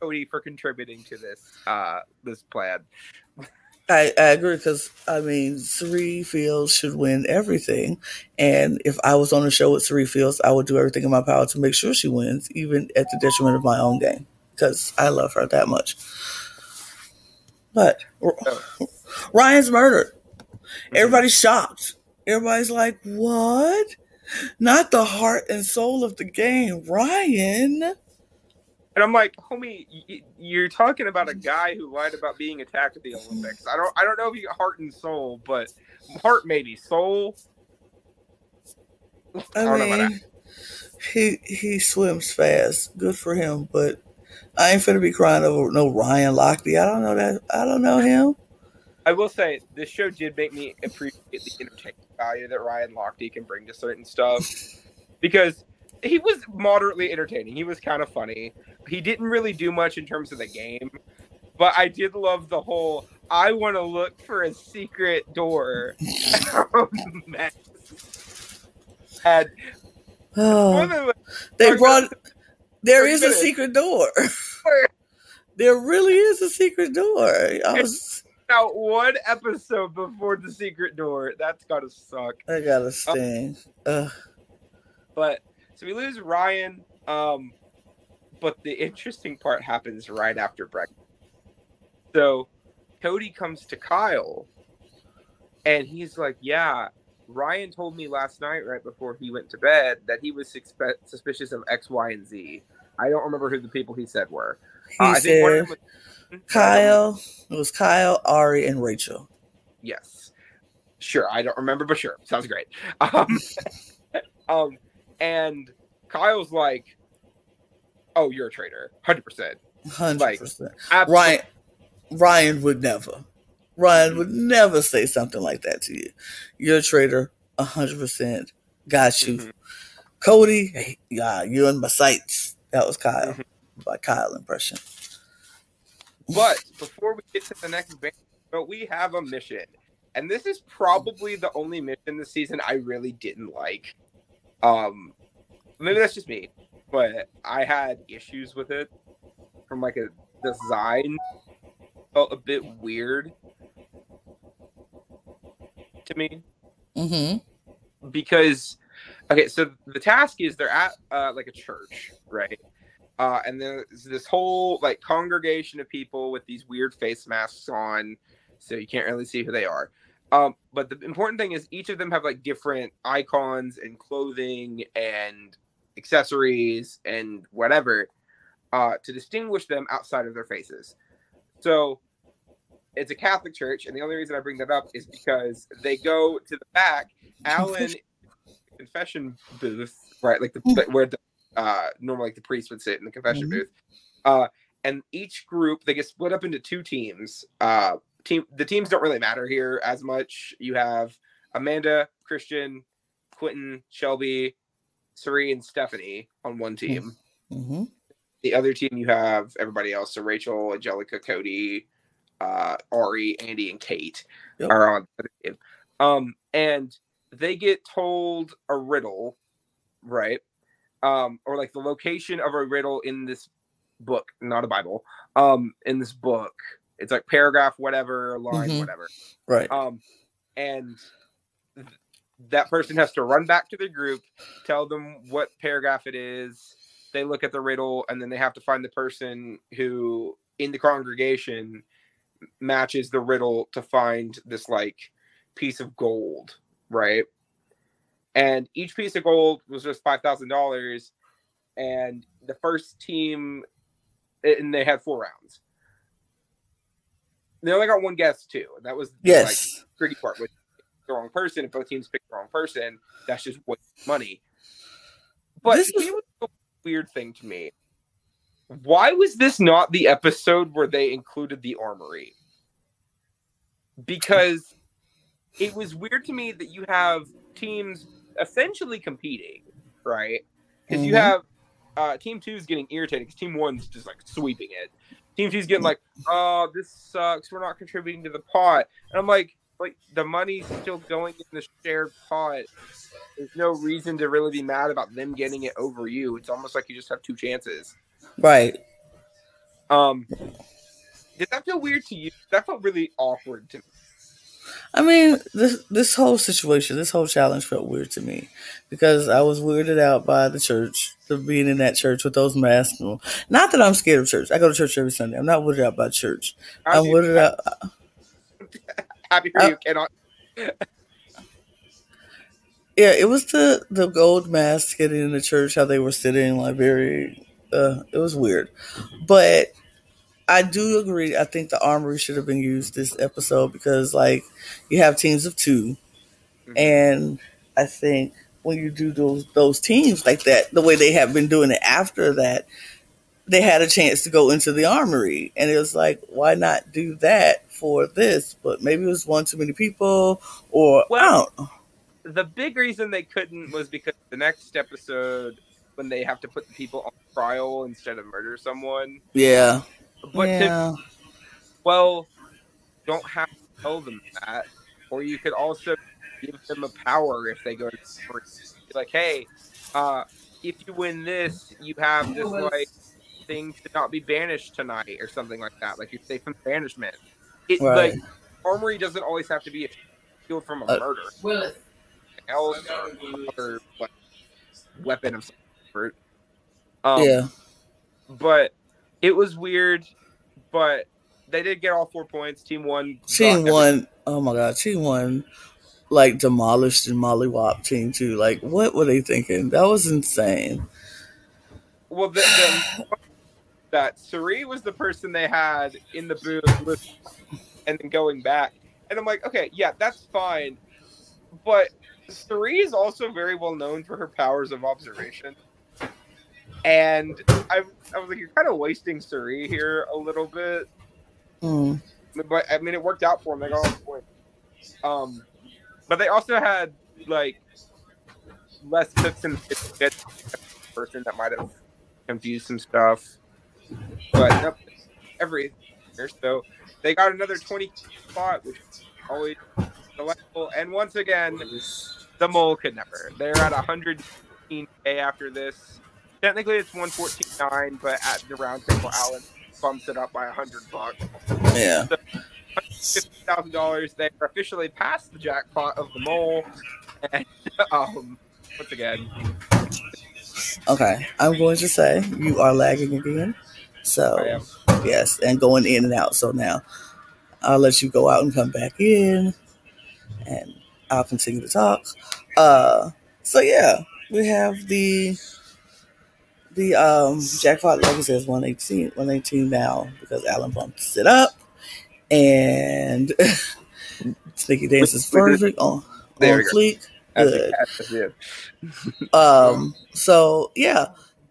Cody for contributing to this uh, this plan. I, I agree because I mean Cirie Fields should win everything, and if I was on the show with Cirie Fields, I would do everything in my power to make sure she wins, even at the detriment of my own game, because I love her that much. But R- Ryan's murdered. Mm-hmm. Everybody's shocked. Everybody's like, "What? Not the heart and soul of the game, Ryan." And I'm like, homie, you're talking about a guy who lied about being attacked at the Olympics. I don't, I don't know if you got heart and soul, but heart maybe soul. I about mean, he he swims fast. Good for him, but I ain't finna be crying over no Ryan Lochte. I don't know that. I don't know him. I will say this show did make me appreciate the entertainment value that Ryan Lochte can bring to certain stuff because he was moderately entertaining. He was kind of funny. He didn't really do much in terms of the game, but I did love the whole I want to look for a secret door. And Oh, they brought. there is a secret door. there really is a secret door. I was. Now one episode before the secret door. That's gotta suck. I gotta sting. Ugh. But so we lose Ryan. Um, but the interesting part happens right after breakfast. So Cody comes to Kyle, and he's like, "Yeah, Ryan told me last night, right before he went to bed, that he was suspe- suspicious of X, Y, and Z. I don't remember who the people he said were. He Uh, I think one of said them was Kyle. It was Kyle, Arie, and Rachel. Yes. Sure, I don't remember, but sure, sounds great. Um, um, and Kyle's like, "Oh, you're a traitor, hundred percent." Hundred percent. Absolutely. Ryan Ryan would never. Ryan would never say something like that to you. You're a traitor, hundred percent. Got you. Mhm. Cody, hey, yeah, you're in my sights. That was Kyle. Mhm. By Kyle impression. But before we get to the next band, but we have a mission, and this is probably the only mission this season I really didn't like. Um, maybe that's just me, but I had issues with it from like a design felt a bit weird to me. Mm-hmm. because okay so the task is they're at uh, like a church right uh, and there's this whole like congregation of people with these weird face masks on so you can't really see who they are um, but the important thing is each of them have like different icons and clothing and accessories and whatever uh, to distinguish them outside of their faces so it's a Catholic church, and the only reason I bring that up is because they go to the back. Alan confession booth, right? Like the Mm. where the uh normally like the priest would sit in the confession Mhm. booth. Uh and each group they get split up into two teams. Uh team the teams don't really matter here as much. You have Amanda, Christian, Quentin, Shelby, Cirie, and Stephenie on one team. Mm-hmm. The other team you have everybody else. So Rachel, Angelica, Cody, uh, Arie, Andie, and Kate Yep. are on the team. Um, and they get told a riddle, right? Um, or like the location of a riddle in this book, not a Bible. Um, in this book, it's like paragraph, whatever, line, Mhm. whatever. Right. Um, and th- that person has to run back to the group, tell them what paragraph it is. They look at the riddle, and then they have to find the person who in the congregation matches the riddle to find this like piece of gold, right? And each piece of gold was just five thousand dollars, and the first team, and they had four rounds. They only got one guess too, and that was the, like, yes. tricky part with the wrong person. If both teams pick the wrong person, that's just waste money. But This is- was the weird thing to me. Why was this not the episode where they included the armory? Because it was weird to me that you have teams essentially competing, right? because you Mhm. have uh, Team Two is getting irritated because Team One's just like sweeping it. Team Two's getting like, oh, this sucks. We're not contributing to the pot, and I'm like, like the money's still going in the shared pot. There's no reason to really be mad about them getting it over you. It's almost like you just have two chances. Right. Um, did that feel weird to you? That felt really awkward to me. I mean, this this whole situation, this whole challenge felt weird to me because I was weirded out by the church, the being in that church with those masks. Not that I'm scared of church. I go to church every Sunday. I'm not weirded out by church. I'm Happy, weirded out. happy for Uh, you. Cannot. Yeah, it was the the gold masks getting in the church, how they were sitting like very. Uh, it was weird, but I do agree. I think the armory should have been used this episode because like you have teams of 2 Mhm. and I think when you do those those teams like that, the way they have been doing it after that, they had a chance to go into the armory, and it was like, why not do that for this? But maybe it was one too many people, or Well- the big reason they couldn't was because the next episode when they have to put the people on trial instead of murder someone. Yeah, But to, yeah. well, don't have to tell them that, or you could also give them a power if they go to court. Like, hey, uh, if you win this, you have this like thing to not be banished tonight, or something like that. Like you're safe from banishment. It Right. like armory doesn't always have to be a shield from a Uh, murder. Willis. else or other what, weapon of some sort. Um, yeah. But it was weird, but they did get all four points. Team one. Team one, oh my god, team one, like demolished and mollywop team two. Like, what were they thinking? That was insane. Well, the, the, that Cirie was the person they had in the booth with, and then going back. And I'm like, okay, yeah, that's fine. But Cirie is also very well known for her powers of observation. And I, I was like, you're kind of wasting Cirie here a little bit. Mm. but I mean, it worked out for them. They got all the points. Um, but they also had like less cooks the person that might have confused some stuff. But nope, every so they got another twenty spot, which is always delightful. And once again, the mole could never. They're at 115k after this. Technically, it's 114.9, but at the round table, Alan bumps it up by 100 bucks. Yeah. thousand dollars. They are officially past the jackpot of the mole. And um, once again, Okay. I'm going to say you are lagging again. So yes, and going in and out. So now I'll let you go out and come back in, and I'll continue to talk. Uh, so yeah, we have the the um jackpot like I says 118 118 now because Alan bumps it up and Sneaky Dance is perfect on, There on fleek. As Good. Um, so yeah,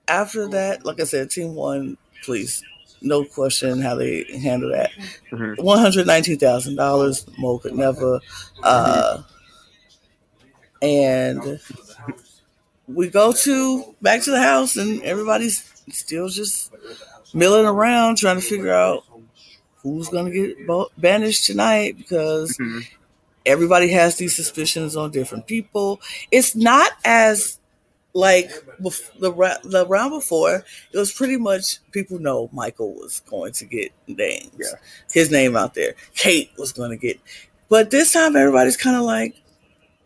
after that, like I said, team one, please, no question how they handle that. Mhm. One hundred nineteen thousand dollars, Mo could never. Uh, and we go to back to the house, and everybody's still just milling around trying to figure out who's gonna get bo- banished tonight because Mhm. everybody has these suspicions on different people. It's not as like the the round before. It was pretty much people know Michael was going to get names, Yeah. his name out there. Kate was going to get, but this time everybody's kind of like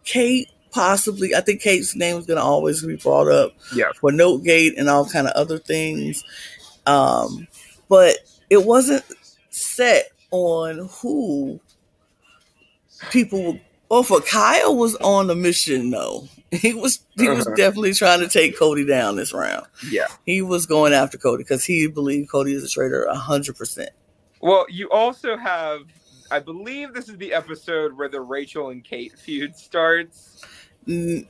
Kate. Possibly, I think Kate's name is going to always be brought up Yeah. for Notegate and all kind of other things. Um, but it wasn't set on who people well for Kyle was on a mission though. He was he was Uh-huh. definitely trying to take Cody down this round. yeah. He was going after Cody because he believed Cody is a traitor hundred percent. Well, you also have. I believe this is the episode where the Rachel and Kate feud starts. Mm,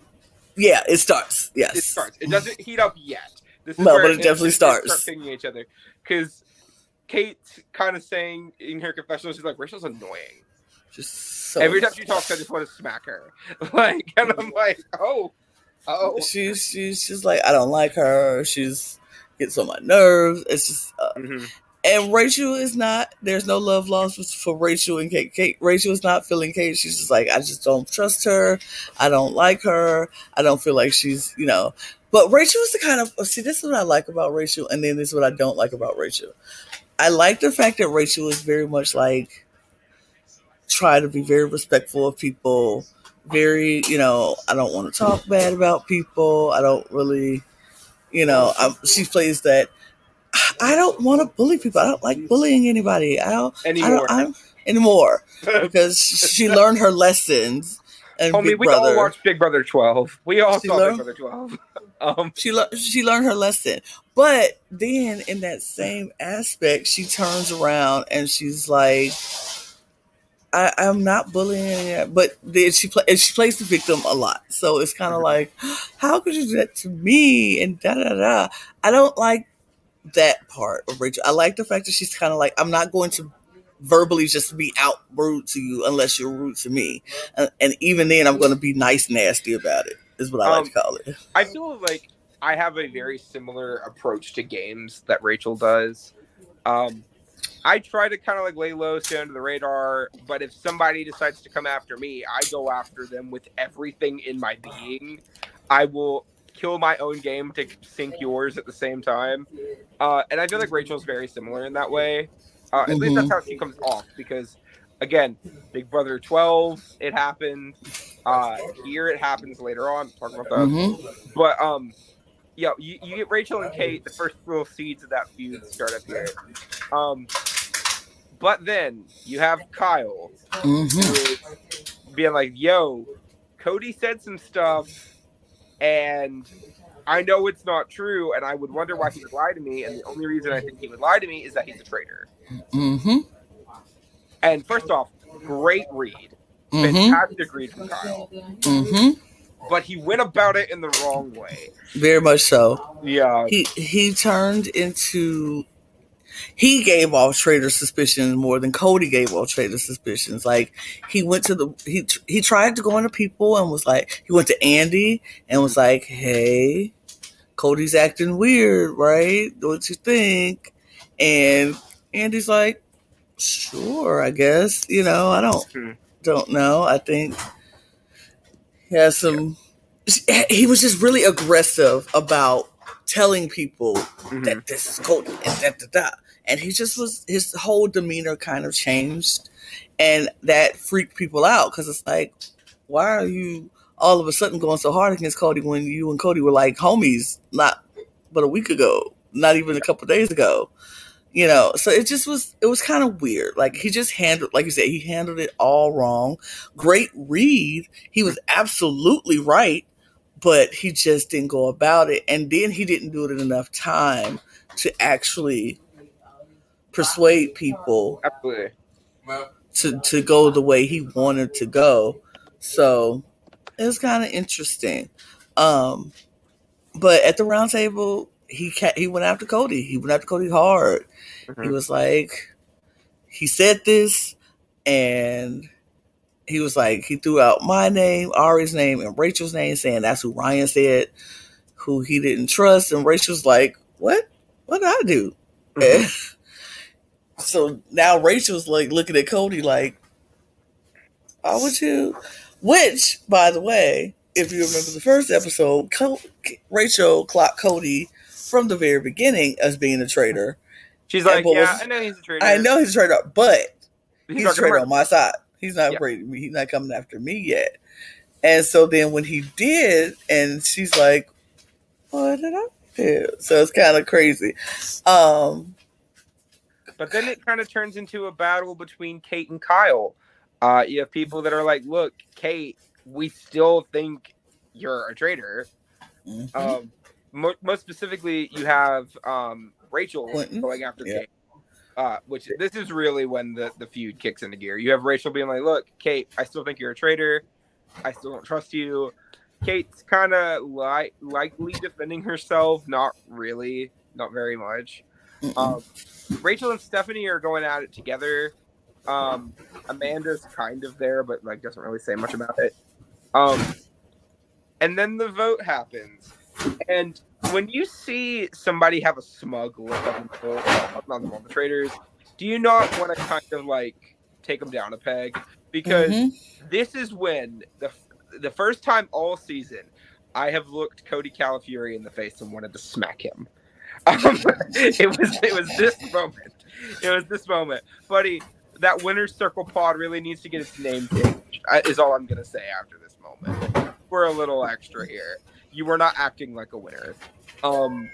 Yeah, it starts. Yes. It starts. It doesn't heat up yet. This is No, but it definitely starts. Start each other because Kate's kind of saying in her confessional, she's like, "Rachel's annoying." Just so Every time she talks, I just want to smack her. Like, and I'm like, oh, Oh, she's she's just like I don't like her. She's gets on my nerves. It's just uh, Mhm. And Rachel is not. There's no love lost for Rachel and Kate. Kate. Rachel is not feeling Kate. She's just like I just don't trust her. I don't like her. I don't feel like she's you know. But Rachel is the kind of oh, see. This is what I like about Rachel, and then this is what I don't like about Rachel. I like the fact that Rachel is very much like try to be very respectful of people. Very, you know, I don't want to talk bad about people. I don't really, you know, i she plays that. I don't want to bully people. I don't like bullying anybody. I don't I anymore. don't I'm, anymore because she learned her lessons. And Homie, Big we Brother, all watched Big Brother 12. We all She saw learned- Big Brother 12. Um, she le- she learned her lesson. But then in that same aspect, she turns around and she's like, I, "I'm not bullying," yet, but then she play and she plays the victim a lot. So it's kind of Mhm. like, "How could you do that to me?" And da da da. I don't like that part of Rachel. I like the fact that she's kind of like, "I'm not going to." verbally just be out rude to you unless you're rude to me and, and even then i'm going to be nice nasty about it is what i like Um, to call it I feel like I have a very similar approach to games that Rachel does. Um, I try to kind of like lay low, stay under the radar, but if somebody decides to come after me, I go after them with everything in my being. I will kill my own game to sink yours at the same time. Uh, and I feel like Rachel's very similar in that way. Uh, at least that's Mhm. how she comes off because, again, Big Brother 12, it happened. Uh, here it happens later on. Talking about that. Mhm. But um, yeah, you, you get Rachel and Kate. The first real seeds of that feud start up here. Um, but then you have Kyle who Mhm. is being like, "Yo, Cody said some stuff, and I know it's not true, and I would wonder why he would lie to me. And the only reason I think he would lie to me is that he's a traitor." Mhm. And first off, great read, Mhm. fantastic read from Kyle, Mhm. but he went about it in the wrong way. Very much so. Yeah, He he turned into he gave off traitor suspicions more than Cody gave off traitor suspicions. Like he went to the he he tried to go into people and was like he went to Andie and was like, "Hey, Cody's acting weird, right? What you think?" And Andie's like, "Sure, I guess. You know, I don't Hmm. don't know. I think he has some. He was just really aggressive about telling people Mhm. that this is Cody and da da da. And he just was his whole demeanor kind of changed, and that freaked people out because it's like, why are you all of a sudden going so hard against Cody when you and Cody were like homies not but a week ago, not even a couple days ago, you know? So it just was it was kind of weird. Like he just handled, like you said, he handled it all wrong. Great read, he was absolutely right but he just didn't go about it. And then he didn't do it in enough time to actually persuade people absolutely. to, to go the way he wanted to go. So it's kind of interesting. Um, but at the round table, he ca- he went after Cody. He went after Cody hard. He Mhm. was like, he said this, and he was like, he threw out my name, Arie's name, and Rachel's name, saying that's who Ryan said, who he didn't trust. And Rachel's like, what? What did I do? Mhm. so now Rachel's like looking at Cody like, why would you? Which, by the way, if you remember the first episode, Co- Rachel clocked Cody from the very beginning as being a traitor. She's like, yeah, was- I know he's a traitor. I know he's a traitor, but he's, he's, not a traitor on my side. He's not Yeah. me. He's not coming after me yet. And so then when he did, and she's like, "What did I do?" So it's kind of crazy. Um, But then it kind of turns into a battle between Kate and Kyle. Uh, you have people that are like, "Look, Kate, we still think you're a traitor." mhm. Um, mo- most specifically, you have um, Rachel Quentin? going after Yeah. Kate. Uh, which this is really when the, the feud kicks into gear. You have Rachel being like, "Look, Kate, I still think you're a traitor. I still don't trust you." Kate's kind of li- likely defending herself, not really, not very much. Um, Rachel and Stephenie are going at it together. Um, Amanda's kind of there, but like doesn't really say much about it. Um, and then the vote happens. And when you see somebody have a smug look on the, on the, traitors, do you not want to kind of like take them down a peg? Because Mhm. this is when the the first time all season I have looked Cody Calafiore in the face and wanted to smack him. Um, it was it was this moment. It was this moment, buddy. That winner's circle pod really needs to get its name changed. Is all I'm gonna say after this moment. We're a little extra here. You were not acting like a winner. Um,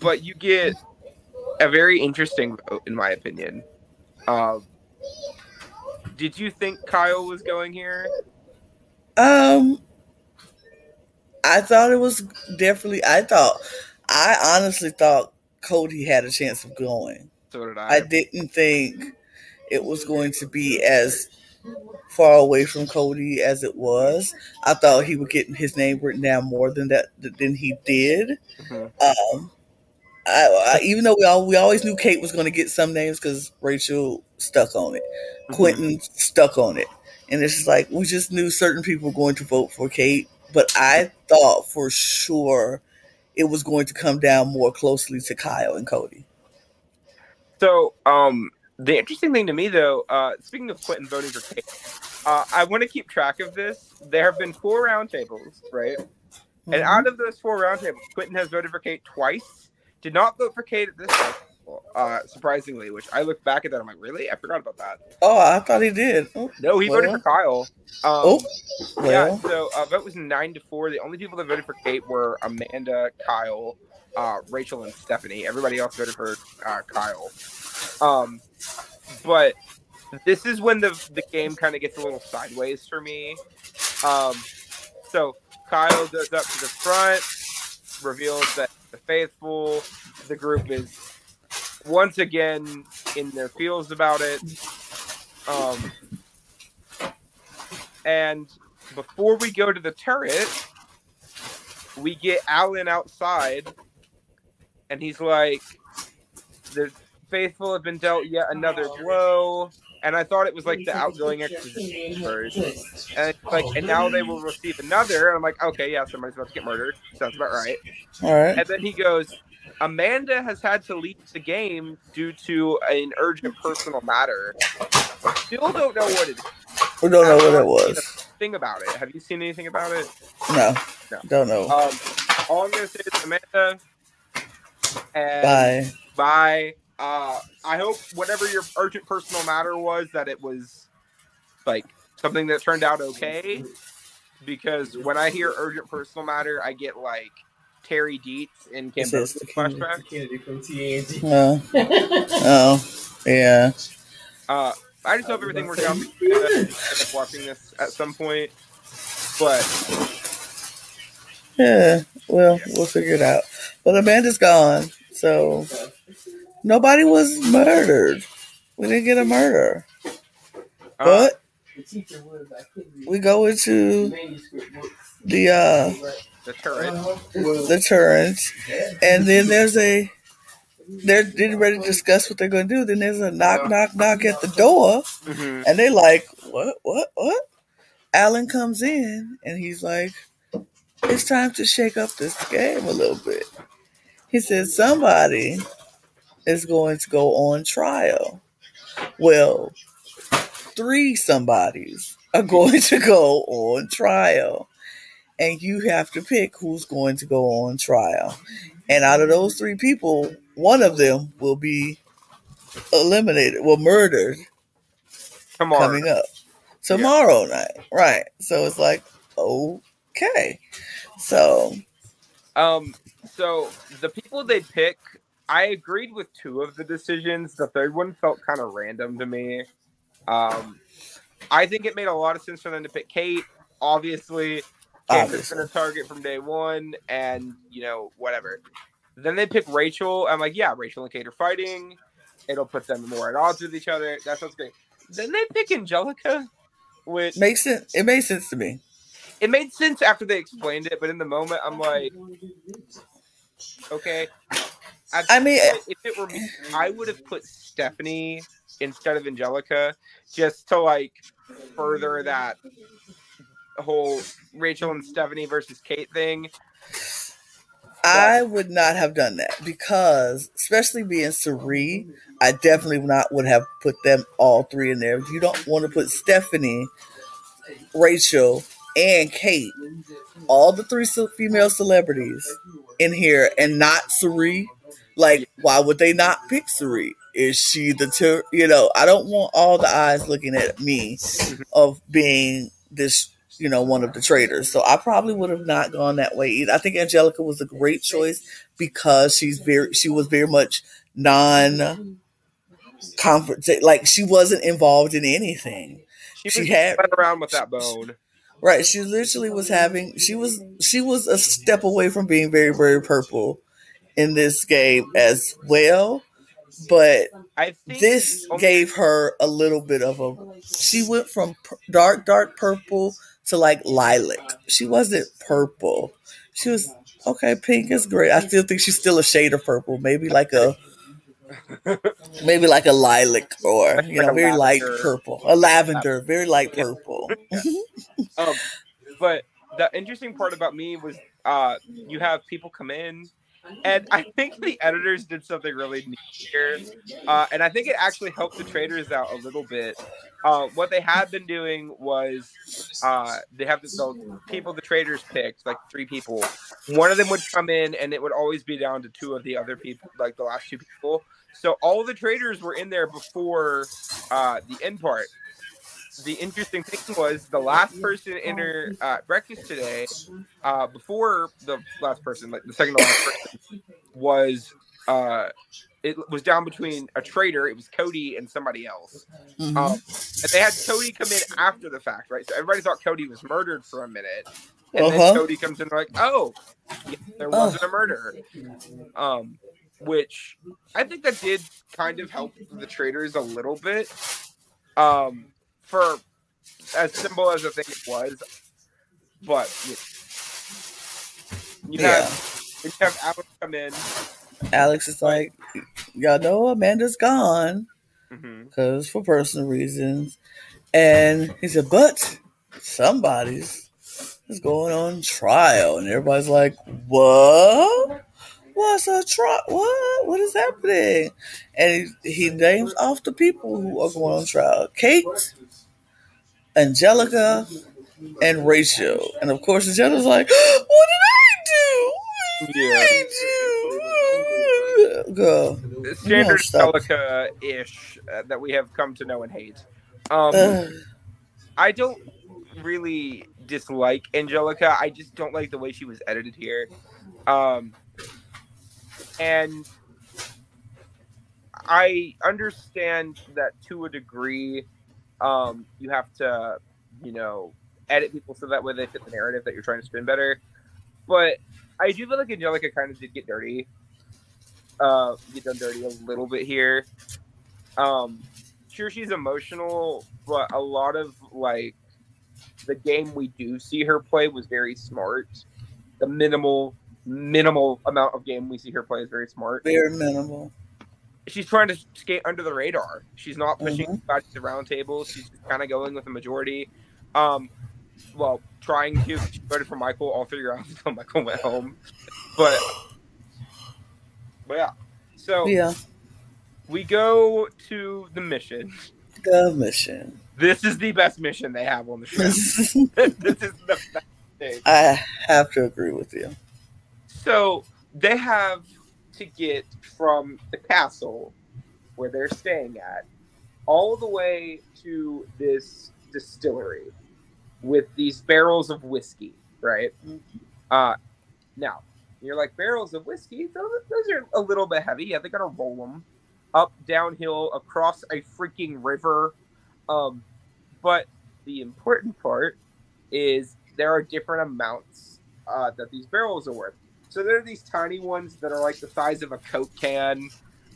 but you get a very interesting vote, in my opinion. Um, did you think Kyle was going here? Um, I thought it was definitely. I thought, I honestly thought Cody had a chance of going. So did I. I didn't think it was going to be as far away from Cody as it was. I thought he would get his name written down more than that than he did. Mhm. Um, I, I, even though we all we always knew Kate was going to get some names because Rachel stuck on it, Mhm. Quentin stuck on it, and it's just like we just knew certain people were going to vote for Kate. But I thought for sure it was going to come down more closely to Kyle and Cody. So, um, the interesting thing to me, though, uh, speaking of Quentin voting for Kate, uh, I want to keep track of this. There have been four roundtables, right? And out of those four roundtables, Quentin has voted for Kate twice. Did not vote for Kate at this roundtable, uh, surprisingly. Which I look back at that, I'm like, really? I forgot about that. Oh, I thought he did. Oh, No, he voted for Kyle. Um, Oh, yeah. So uh, vote was nine to four. The only people that voted for Kate were Amanda, Kyle, uh, Rachel, and Stephenie. Everybody else voted for uh, Kyle. Um, but this is when the the game kind of gets a little sideways for me. Um, so Kyle goes up to the front, reveals that the faithful, the group is once again in their feels about it. Um, and before we go to the turret, we get Alan outside, and he's like, "The faithful have been dealt yet another blow." And I thought it was like the outgoing exposition version. And it's like, and now they will receive another. And I'm like, okay, yeah, somebody's about to get murdered. Sounds about right. all right. And then he goes, Amanda has had to leave the game due to an urgent personal matter. Still don't know what it is. We don't know what it was. Thing about it. Have you seen anything about it? No, No. don't know. Um, all I'm gonna say is Amanda. And Bye. Bye. Uh, I hope whatever your urgent personal matter was, that it was like something that turned out okay. Because when I hear urgent personal matter, I get like Terry Deitz in This Cambodia is the flashbacks. Kennedy from TNG. No. Oh, yeah. Uh, I just hope everything works out. I end up watching this at some point, but Yeah. Well, we'll figure it out. But Amanda's gone, so nobody was murdered. We didn't get a murder, uh, but The teacher was, I couldn't read we go into the uh the turret. The turrets, and then there's a they're getting ready to discuss what they're going to do. Then there's a knock, knock, knock at the door, Mhm. and they like, what, what, what? Alan comes in, and he's like, it's time to shake up this game a little bit. He says somebody is going to go on trial. Well, three somebodies are going to go on trial. And you have to pick who's going to go on trial. And out of those three people, one of them will be eliminated, well, murdered Tomorrow. coming up tomorrow night. Right. So it's like, okay. So, Um, so the people they pick, I agreed with two of the decisions. The third one felt kind of random to me. Um, I think it made a lot of sense for them to pick Kate. Obviously, Has been a target from day one, and you know whatever. Then they pick Rachel. I'm like, yeah, Rachel and Kate are fighting. It'll put them more at odds with each other. That sounds great. Then they pick Angelica, which makes sense. It makes sense to me. it made sense after they explained it, but in the moment, I'm like, okay. At I mean, if it were me, I would have put Stephenie instead of Angelica, just to like further that whole Rachel and Stephenie versus Kate thing. I would not have done that because, especially being Cirie, I definitely not would have put them all three in there. You don't want to put Stephenie, Rachel, and Kate, all the three female celebrities, in here, and not Cirie. Like, why would they not pick Cirie? Is she the ter- you know? I don't want all the eyes looking at me mm-hmm. of being this you know, one of the traitors. So I probably would have not gone that way either. I think Angelica was a great choice because she's very she was very much non comfort like she wasn't involved in anything. She, She had- around with that bone. Right. She literally was having she was she was a step away from being very, very purple in this game as well. But I think this gave her a little bit of a she went from dark dark purple to like lilac. She wasn't purple. She was okay pink is great. I still think she's still a shade of purple. Maybe like a maybe like a lilac or you Like know very light purple. A lavender very light purple. Um, but the interesting part about me was uh, you have people come in, and I think the editors did something really neat here, uh, and I think it actually helped the traitors out a little bit. Uh, what they had been doing was uh, they have the, the people the traitors picked, like three people. One of them would come in, and it would always be down to two of the other people, like the last two people. So all the traitors were in there before uh, the end part the interesting thing was the last person in her uh, breakfast today, uh, before the last person, like the second to last person, was uh, it was down between a traitor. It was Cody and somebody else. Mhm. Um, and they had Cody come in after the fact, right? So everybody thought Cody was murdered for a minute, and Uh-huh. then Cody comes in like, "Oh, yeah, there wasn't a murder," um, which I think that did kind of help the traitors a little bit. Um, for as simple as I think it was, but you, you yeah have you have Alex come in. alex is like y'all know amanda's gone mm-hmm. because for personal reasons. And he said, but somebody's is going on trial. And everybody's like, what? What's a trial? What? What is happening? And he, he names off the people who are going on trial. Kate, Angelica, and Rachel. And of course, Angelica's like, what did I do? What did I do? Girl. standard stop. Celica ish uh, that we have come to know and hate. Um. I don't really dislike Angelica. I just don't like the way she was edited here. Um, and I understand that to a degree, um, you have to, you know, edit people so that way they fit the narrative that you're trying to spin better. But I do feel like Angelica kind of did get dirty. Uh, get done dirty a little bit here. Um, sure, she's emotional, but a lot of like the game we do see her play was very smart. The minimal, minimal amount of game we see her play is very smart. Very minimal. She's trying to skate under the radar. She's not pushing Mhm. back to the round table. She's kind of going with the majority. Um, well, trying to. She voted for Michael all three rounds until Michael went home. But, but yeah. So Yeah. we go to the mission. The mission. This is the best mission they have on the show. this is the best thing. I have to agree with you. So they have to get from the castle where they're staying at all the way to this distillery with these barrels of whiskey, right? Uh, now, you're like, barrels of whiskey? Those, those are a little bit heavy. Yeah, they got to roll them up, downhill, across a freaking river. Um, but the important part is there are different amounts uh, that these barrels are worth. So there are these tiny ones that are like the size of a Coke can.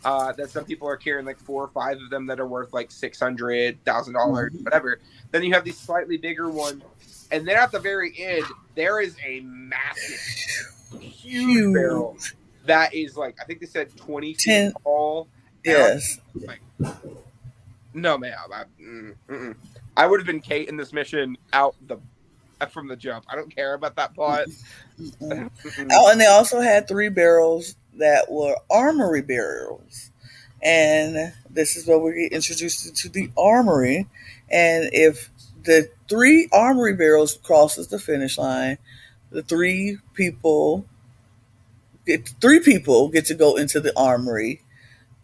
Uh, that some people are carrying like four or five of them that are worth like six hundred thousand dollars, Mhm. whatever. Then you have these slightly bigger ones, and then at the very end there is a massive, huge, Huge. barrel that is like I think they said twenty feet tall. Yes. No, ma'am. I, mm. I would have been Kate in this mission out the from the jump. I don't care about that. Mm-mm. Oh, and they also had three barrels that were armory barrels. And this is where we get introduced to the armory. And if the three armory barrels crosses the finish line, the three people get three people get to go into the armory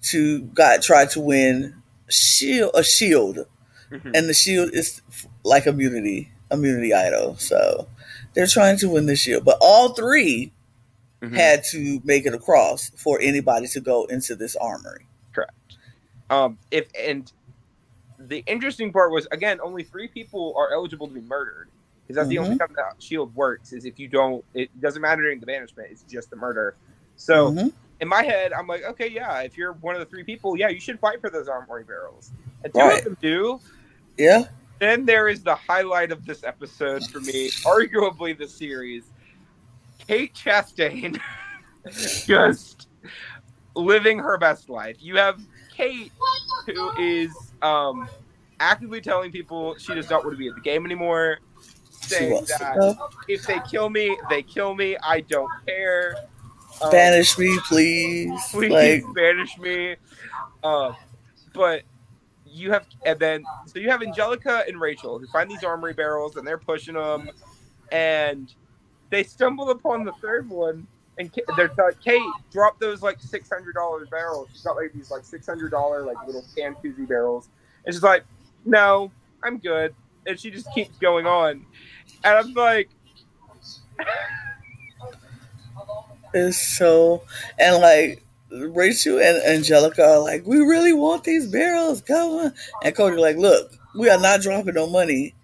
to got try to win shield a shield Mhm. and the shield is like immunity immunity idol so they're trying to win the shield but all 3 Mhm. had to make it across for anybody to go into this armory Correct. Um, if and the interesting part was again, only three people are eligible to be murdered because that's the only Mhm. time that shield works. Is if you don't, it doesn't matter during the banishment. It's just the murder. So Mhm. in my head, I'm like, okay, yeah, if you're one of the three people, yeah, you should fight for those armory barrels. And two Right. of them do. yeah Then there is the highlight of this episode for me, arguably the series. Kate Chastain just living her best life. You have Kate who is um actively telling people she does not want to be at the game anymore. Saying that if they kill me, they kill me. I don't care. Um, banish me please please like banish me. Uh, but you have, and then so you have Angelica and Rachel who find these armory barrels and they're pushing them, and they stumble upon the third one. And they're like, Kate, drop those like six hundred dollars barrels. She's got like these like six hundred dollar like little can koozie barrels, and she's like, "No, I'm good." And she just keeps going on, and I'm like, it's so and like Rachel and Angelica are like, we really want these barrels, come on. And Cody like, look, we are not dropping no money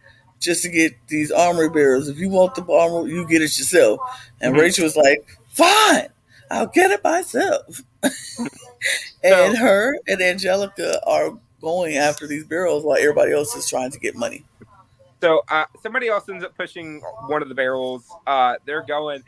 just to get these armory barrels. If you want the armor, you get it yourself. And Mhm. Rachel was like, fine, I'll get it myself. and her and Angelica are going after these barrels while everybody else is trying to get money. So uh, somebody else ends up pushing one of the barrels. Uh, they're going,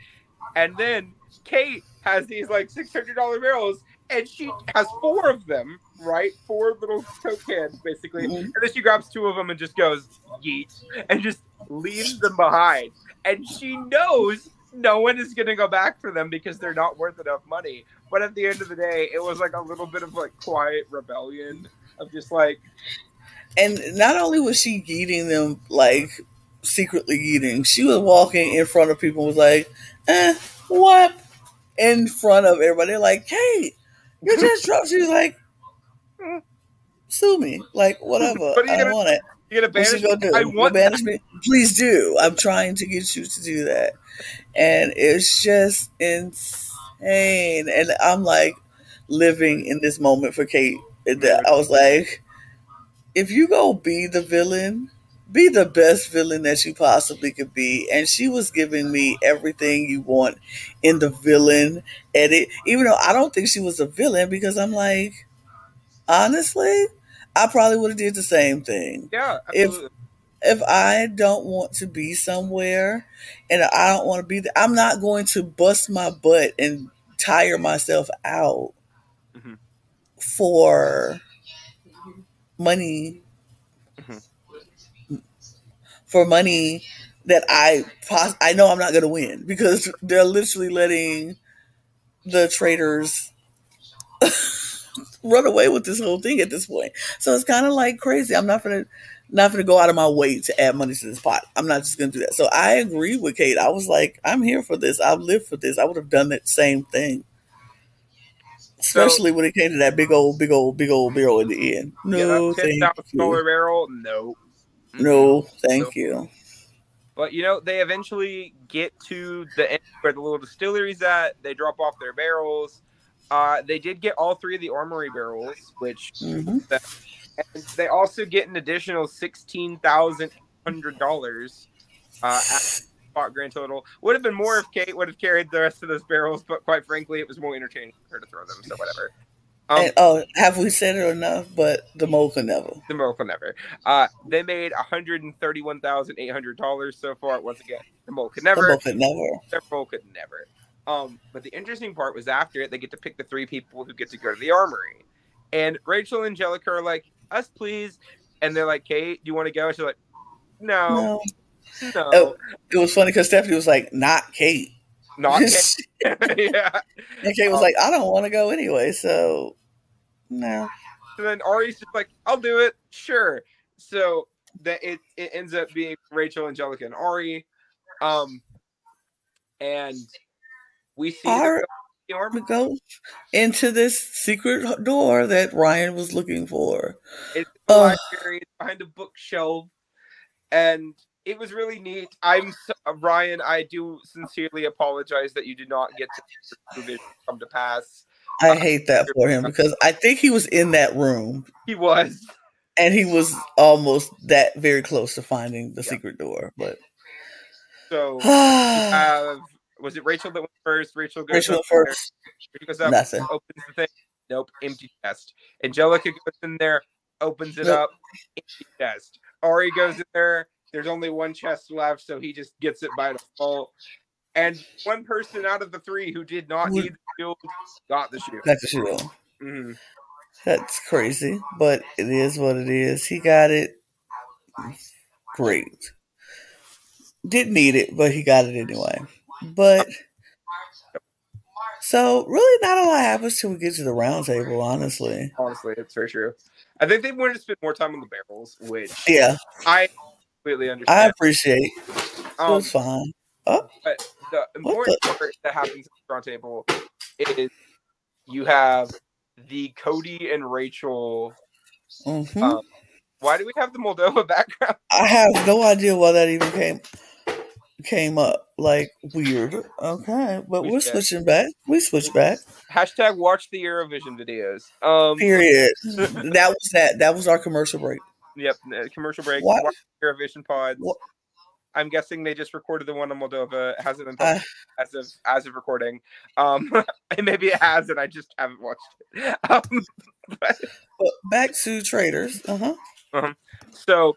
and then Kate has these like six hundred dollar barrels, and she has four of them, right? Four little coke cans, basically. Mhm. And then she grabs two of them and just goes yeet, and just leaves them behind. And she knows no one is gonna go back for them because they're not worth enough money. But at the end of the day, it was like a little bit of like quiet rebellion of just like, And not only was she eating them like secretly eating, she was walking in front of people and was like, eh, what? In front of everybody. They're like, hey, you just dropped. She was like, "Mm, sue me. Like, whatever. What you I want it. you're gonna banish gonna me? I You want banish me? Please do. I'm trying to get you to do that. And it's just insane. And I'm like living in this moment for Kate. That I was like, if you go be the villain, be the best villain that you possibly could be. And she was giving me everything you want in the villain edit, even though I don't think she was a villain because I'm like, honestly, I probably would have did the same thing Yeah, If- absolutely. if I don't want to be somewhere and I don't want to be there, I'm not going to bust my butt and tire myself out Mhm. for money. Mhm. For money that I pos- I know I'm not going to win because they're literally letting the traitors run away with this whole thing at this point. So it's kind of like crazy. I'm not gonna not gonna go out of my way to add money to this pot. I'm not just gonna do that. So I agree with Kate. I was like, I'm here for this. I've lived for this. I would have done that same thing. Especially when it came to that big old, big old, big old barrel in the end. No, that ten thousand dollar barrel, no. No, thank Nope. you. But you know, they eventually get to the end where the little distillery's at. They drop off their barrels. Uh, they did get all three of the armory barrels, which hmm and they also get an additional sixteen thousand hundred dollars. Uh, at spot grand total would have been more if Kate would have carried the rest of those barrels, but quite frankly, it was more entertaining for her to throw them. So whatever. Um, and oh, have we said it enough? But the mole can never. the miracle never. Uh, they made one hundred and thirty-one thousand eight hundred dollars so far. Once again, the mole could The never. mole never. Their mole could never. Um, but the interesting part was after it, they get to pick the three people who get to go to the armory, and Rachel and Angelica are like, "Us, please," and they're like, "Kate, do you want to go?" And she's like, "No." No. No, Oh. It was funny because Stephenie was like, "Not Kate," not Kate. yeah. And Kate was like, "I don't want to go anyway." So, no. And then Arie's just like, "I'll do it, sure." So that it it ends up being Rachel, Angelica, and Arie, um, and we see Arie- the arm. We go into this secret door that Ryan was looking for. It's library behind a bookshelf, and it was really neat. I'm so, uh, Ryan. I do sincerely apologize that you did not get to see this come to pass. I hate that for him because I think he was in that room He was. and he was almost that very close to finding the Yeah. secret door. But So Rachel have was it Rachel that went first? Rachel goes there. first, Rachel goes up, nothing. opens the thing. Nope, empty chest. Angelica goes in there, opens it Nope. up, empty chest. Arie goes in there. There's only one chest left, so he just gets it by default. And one person out of the three who did not need the shield got the shield. Got the shield. Mhm. That's crazy, but it is what it is. He got it. Great. Didn't need it, but he got it anyway. But so really, not a lot happens till we get to the round table. Honestly, Honestly, it's very true. I think they wanted to spend more time on the barrels, which yeah, I completely understand. I appreciate. It Um, was fine. But the important part that happens at the round table is you have the Cody and Rachel. hmm Um, why do we have the Moldova background? I have no idea why that even came came up. Like weird. Okay, but We we're did. switching back. We switch back. Hashtag watch the Eurovision videos. Um, Period. that was that. That was our commercial break. yep, uh, commercial break. What? Watch the Eurovision pods. What? I'm guessing they just recorded the one on Moldova. It hasn't been Uh, as of as of recording. Um, and maybe it has, and I just haven't watched it. Um, but but back to traitors. Uh huh. So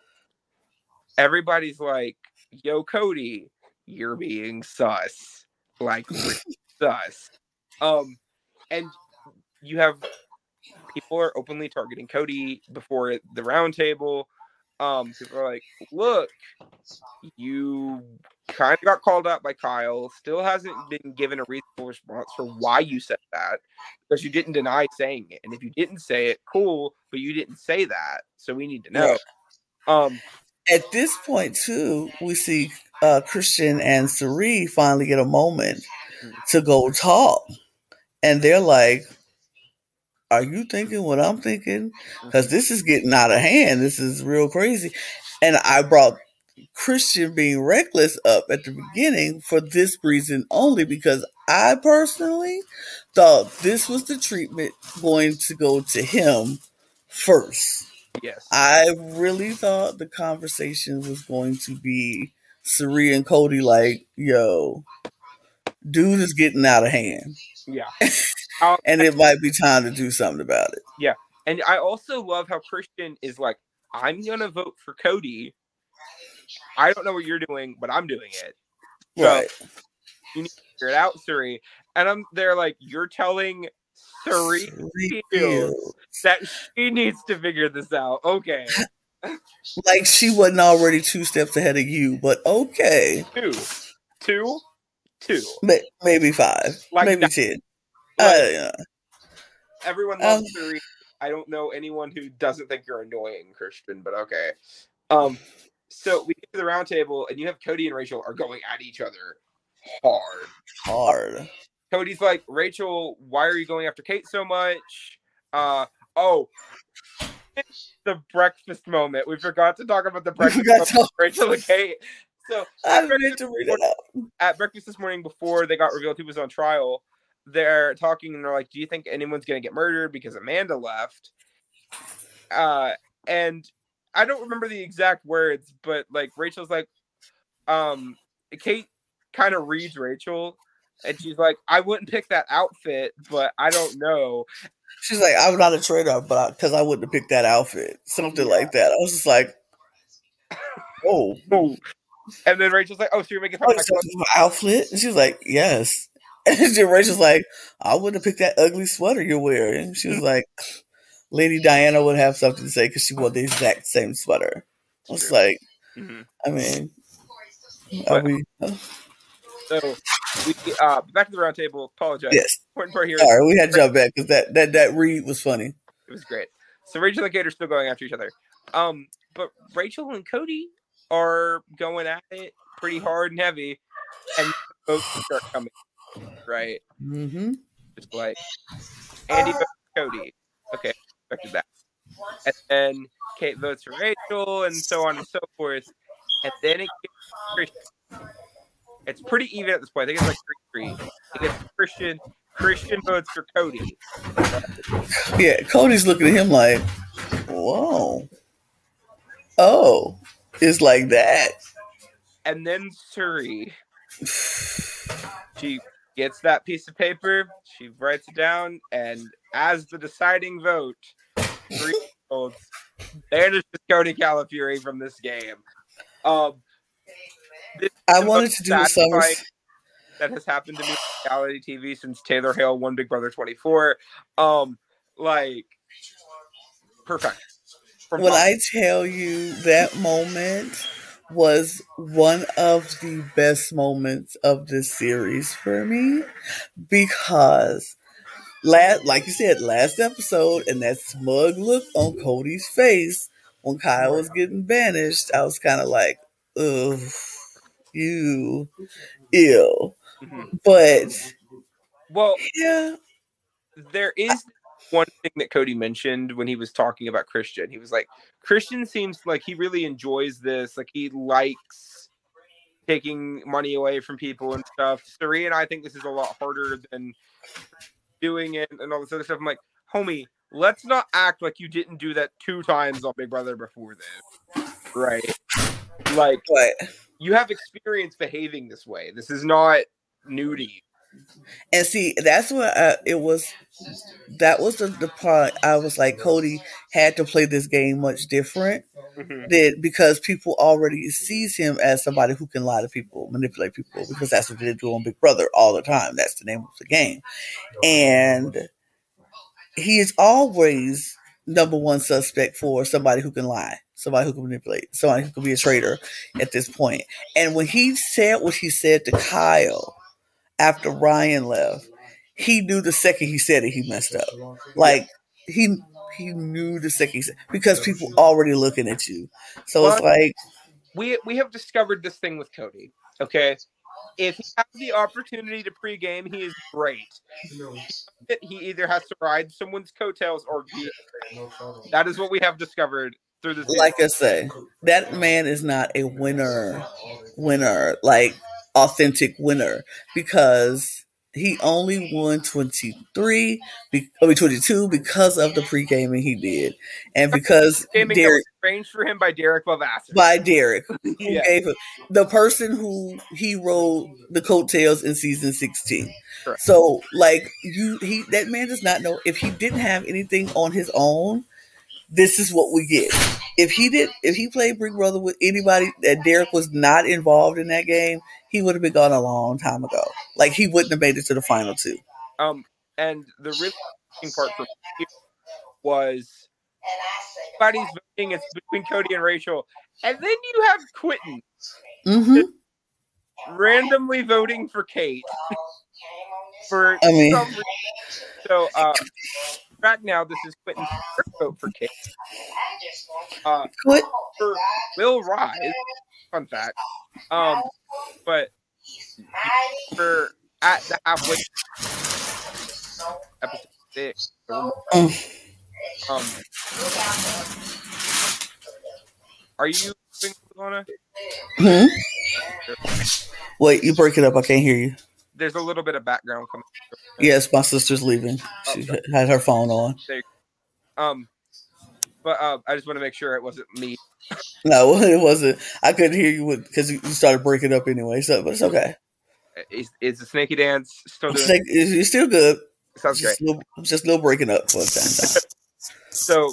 everybody's like, "Yo, Cody, you're being sus, like sus." Um, and you have people are openly targeting Cody before the round table. Um, people are like, "Look, you kind of got called out by Kyle. Still hasn't been given a reasonable response for why you said that because you didn't deny saying it. And if you didn't say it, cool, but you didn't say that, so we need to know." Um, At this point, too, we see uh, Christian and Cirie finally get a moment to go talk, and they're like, "Are you thinking what I'm thinking? Because this is getting out of hand. This is real crazy." And I brought Christian being reckless up at the beginning for this reason only because I personally thought this was the treatment going to go to him first. yes. I really thought the conversation was going to be Cirie and Cody like, yo, dude is getting out of hand. Yeah. And it might be time to do something about it. Yeah. And I also love how Christian is like, I'm gonna vote for Cody. I don't know what you're doing, but I'm doing it. So, Right. You need to figure it out, Cirie. And I'm there like, you're telling Cirie that she needs to figure this out. Okay. Like she wasn't already two steps ahead of you, but okay. Two. Two? Two. Maybe five. Like maybe that. ten. Like, Uh, yeah. Everyone Um, loves Cirie. I don't know anyone who doesn't think you're annoying, Christian, but okay. Um, so we get to the round table, and you have Cody and Rachel are going at each other hard. Hard. Cody's like, Rachel, why are you going after Kate so much? Uh oh. The breakfast moment. We forgot to talk about the breakfast moment to- Rachel and Kate. So I breakfast, to read it out. at breakfast this morning before they got revealed who was on trial, they're talking and they're like, Do you think anyone's gonna get murdered because Amanda left? Uh and I don't remember the exact words, but like Rachel's like, um, Kate kind of reads Rachel and she's like, I wouldn't pick that outfit, but I don't know. She's like, I'm not a traitor, but because I, wouldn't have picked that outfit, something Yeah. like that. I was just like, oh. And then Rachel's like, Oh, so you're making fun oh, of my so it's my outfit? And she was like, yes. And then Rachel's like, I wouldn't have picked that ugly sweater you're wearing. She was like, Lady Diana would have something to say because she wore the exact same sweater. I was True. like, Mhm. I mean, Are we? So we uh back to the round table. Apologize. Yes. Important part here. All right, we had to jump back because that that that read was funny. It was great. So Rachel and Kate are still going after each other. Um, but Rachel and Cody are going at it pretty hard and heavy, and votes start coming. Right, Mm-hmm. just like Andie votes for Cody. Okay, expected that. And then Kate votes for Rachel, and so on and so forth. And then it gets Christian. It's pretty even at this point. I think it's like three three. It gets Christian. Christian votes for Cody. Yeah, Cody's looking at him like, "Whoa, oh, it's like that." And then Cirie, she gets that piece of paper, she writes it down, and as the deciding vote, three votes banishes Cody Calafiore from this game. Um, this I wanted to do a summer. that has happened to me in reality TV since Taylor Hale won Big Brother 24. Um, like perfect. From When I tell you that moment was one of the best moments of this series for me because last like you said last episode and that smug look on Cody's face when Kyle was getting banished I was kind of like ugh you ew Mhm. but well, yeah there is one thing that Cody mentioned when he was talking about Christian. He was like, Christian seems like he really enjoys this. Like he likes taking money away from people and stuff. Cirie and I think this is a lot harder than doing it and all this other stuff. I'm like, homie, let's not act like you didn't do that two times on Big Brother before this. Right. Like but you have experience behaving this way. This is not nudie. And see, that's what I, it was. That was the, the part I was like, Cody had to play this game much different Mhm. than because people already sees him as somebody who can lie to people, manipulate people, because that's what they do on Big Brother all the time. That's the name of the game, and he is always number one suspect for somebody who can lie, somebody who can manipulate, somebody who can be a traitor at this point. And when he said what he said to Kyle after Ryan left, he knew the second he said it, he messed up. Like he he knew the second he said because people already looking at you. So it's like we we have discovered this thing with Cody. Okay, if he has the opportunity to pregame, he is great. He either has to ride someone's coattails or be. That is what we have discovered through this. like I say, that man is not a winner, winner, like authentic winner, because he only won 23, be, I mean 22 because of the pre-gaming he did. And because gaming Derek was arranged for him by Derek Vavassis. by Derek, who yeah, gave him the person who he rode the coattails in season 16. Correct. So like you he that man does not know if he didn't have anything on his own, this is what we get. If he did if he played Big Brother with anybody that Derek was not involved in that game, he would have been gone a long time ago. Like he wouldn't have made it to the final two. um, and the really part for me was everybody's voting. It's between Cody and Rachel, and then you have Quentin Mm-hmm. randomly voting for Kate for I mean- some reason. So, uh, back now, this is Quentin's third vote for Kate. Uh, What? for Will Rise, fun fact. Um, but for at the halfway episode six, Mm. um, are you Lana? Hmm? Wait, you break it up. I can't hear you. There's a little bit of background coming. Yes, my sister's leaving. She had her phone on. Um, but uh, I just want to make sure it wasn't me. No, it wasn't. I couldn't hear you because you started breaking up anyway. So, but it's okay. Is, is the snaky dance still doing? It's, like- it's still good. Sounds great. Just a little, just a little breaking up for a time. So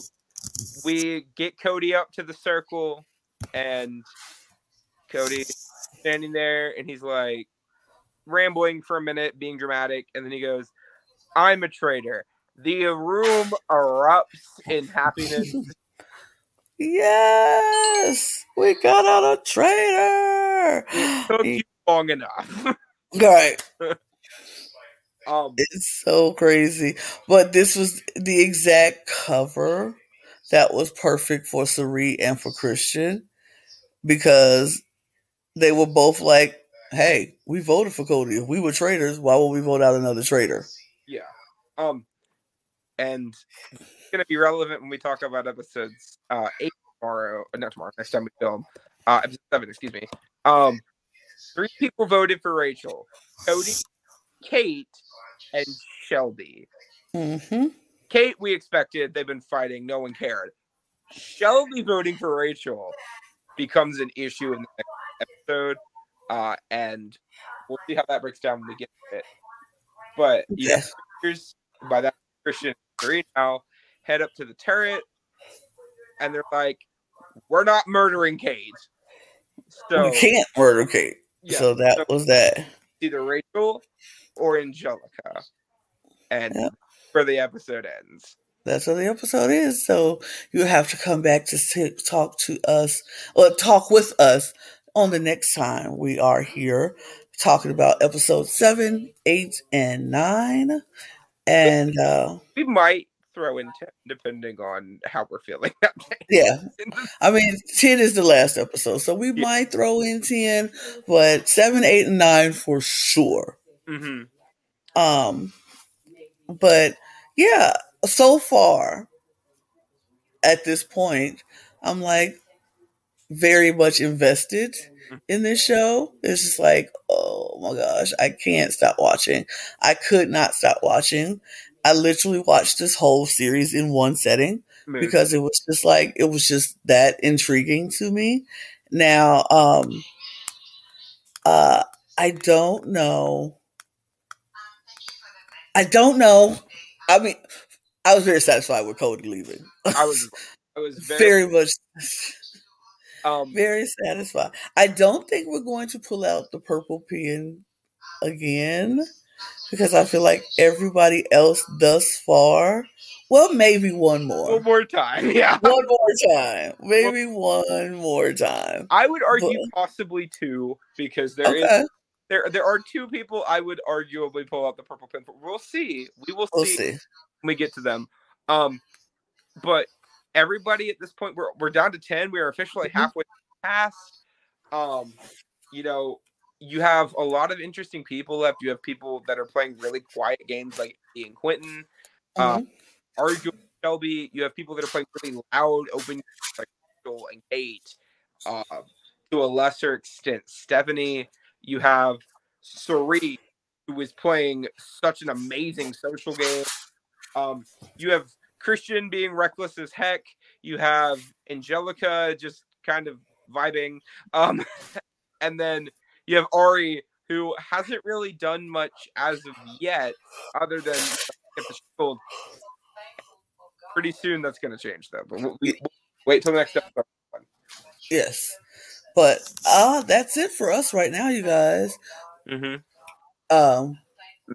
we get Cody up to the circle, and Cody standing there, and he's like rambling for a minute, being dramatic, and then he goes, "I'm a traitor." The room erupts in happiness. Yes, we got out a traitor. It took you long enough. Right. um, It's so crazy. But this was the exact cover that was perfect for Cirie and for Christian because they were both like, hey, we voted for Cody. If we were traitors, why would we vote out another traitor? yeah. Um, and it's gonna be relevant when we talk about episodes uh eight tomorrow, uh, not tomorrow, next time we film. Uh, episode seven, excuse me. Um, three people voted for Rachel: Cody, Kate, and Shelby. Mm-hmm. Kate, we expected. They've been fighting. No one cared. Shelby voting for Rachel becomes an issue in the next episode, uh, and we'll see how that breaks down when we get to it. But you Yes. here's by that Christian three now head up to the turret, and they're like, "We're not murdering Kate." So we can't murder Kate. yeah, so that so was that. either Rachel or Angelica, and Yeah. where the episode ends. That's what the episode is. So you have to come back to sit, talk to us or talk with us on the next time we are here talking about episode seven, eight, and nine. And uh, We might throw in ten, depending on how we're feeling that day. yeah, I mean, 10 is the last episode. So we Yeah. might throw in 10, but seven, eight, and nine for sure. hmm Um, but yeah, so far at this point, I'm like very much invested in this show. It's just like, oh my gosh, I can't stop watching. I could not stop watching. I literally watched this whole series in one setting because it was just like it was just that intriguing to me. Now, um uh I don't know. I don't know. I mean, I was very satisfied with Cody leaving. I was, I was very, very much um, very satisfied. I don't think we're going to pull out the purple pin again because I feel like everybody else thus far, well, maybe one more. one more time. Yeah, one more time. Maybe one more time. I would argue But- possibly two because there is Okay, there there are two people I would arguably pull out the purple pin for. We'll see. We will we'll see, see. when we get to them. Um, but everybody at this point we're we're down to ten. We are officially Mhm. halfway past. Um, you know, you have a lot of interesting people left. You have people that are playing really quiet games like Ian Quentin, uh, Mhm. Arjo Shelby. You have people that are playing really loud, open games like and Kate. Uh, to a lesser extent, Stephenie. You have Cirie, who is playing such an amazing social game. Um, you have Christian being reckless as heck. You have Angelica just kind of vibing. Um, and then you have Arie, who hasn't really done much as of yet, other than get the shield. Pretty soon that's going to change, though. But we'll, we, we'll wait till the next episode. Yes. But uh that's it for us right now, you guys. Mm-hmm. Um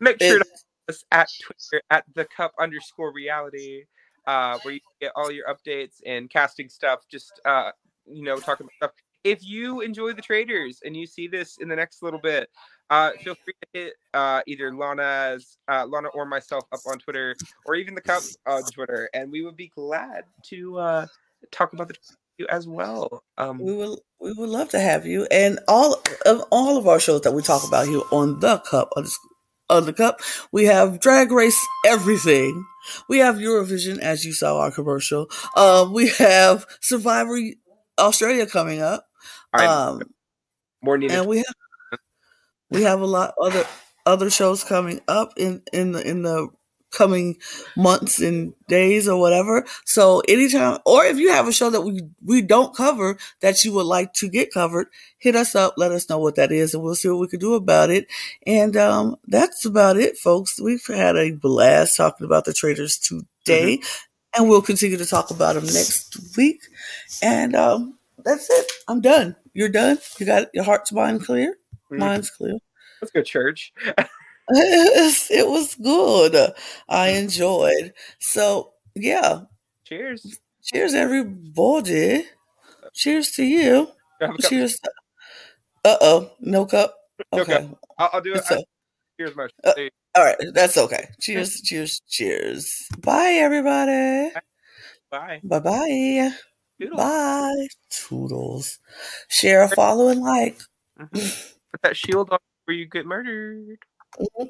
Make sure to us at Twitter at the cup underscore reality, uh, where you get all your updates and casting stuff. Just uh, you know, talking about stuff. If you enjoy the traitors and you see this in the next little bit, uh, feel free to hit uh, either Lana's uh, Lana or myself up on Twitter, or even the cup on Twitter, and we would be glad to uh, talk about the you as well. Um, we will we would love to have you and all of all of our shows that we talk about here on the cup on the, cup. We have drag race everything. We have eurovision as you saw our commercial. Uh, we have survivor australia coming up. Um, more needed. and we have we have a lot other other shows coming up in in the in the coming months and days or whatever. So anytime, or if you have a show that we we don't cover that you would like to get covered, hit us up. Let us know what that is, and we'll see what we can do about it. And um, that's about it, folks. We've had a blast talking about the traitors today, and we'll continue to talk about them next week. And um, that's it. I'm done. You're done. You got your heart's mind clear. Mhm. Mine's clear. Let's go church. it was good. I enjoyed. So yeah. Cheers. Cheers, everybody. Cheers to you. Have a cup- Cheers. Uh oh, no cup. Okay. Okay, I'll, I'll do it. A- Here's my. Uh, all right, that's okay. Cheers, cheers, cheers. Bye, everybody. Bye. Bye bye. Toodles. Bye. Toodles. Share, follow, and like. Mhm. Put that shield on before you get murdered. Mm-hmm.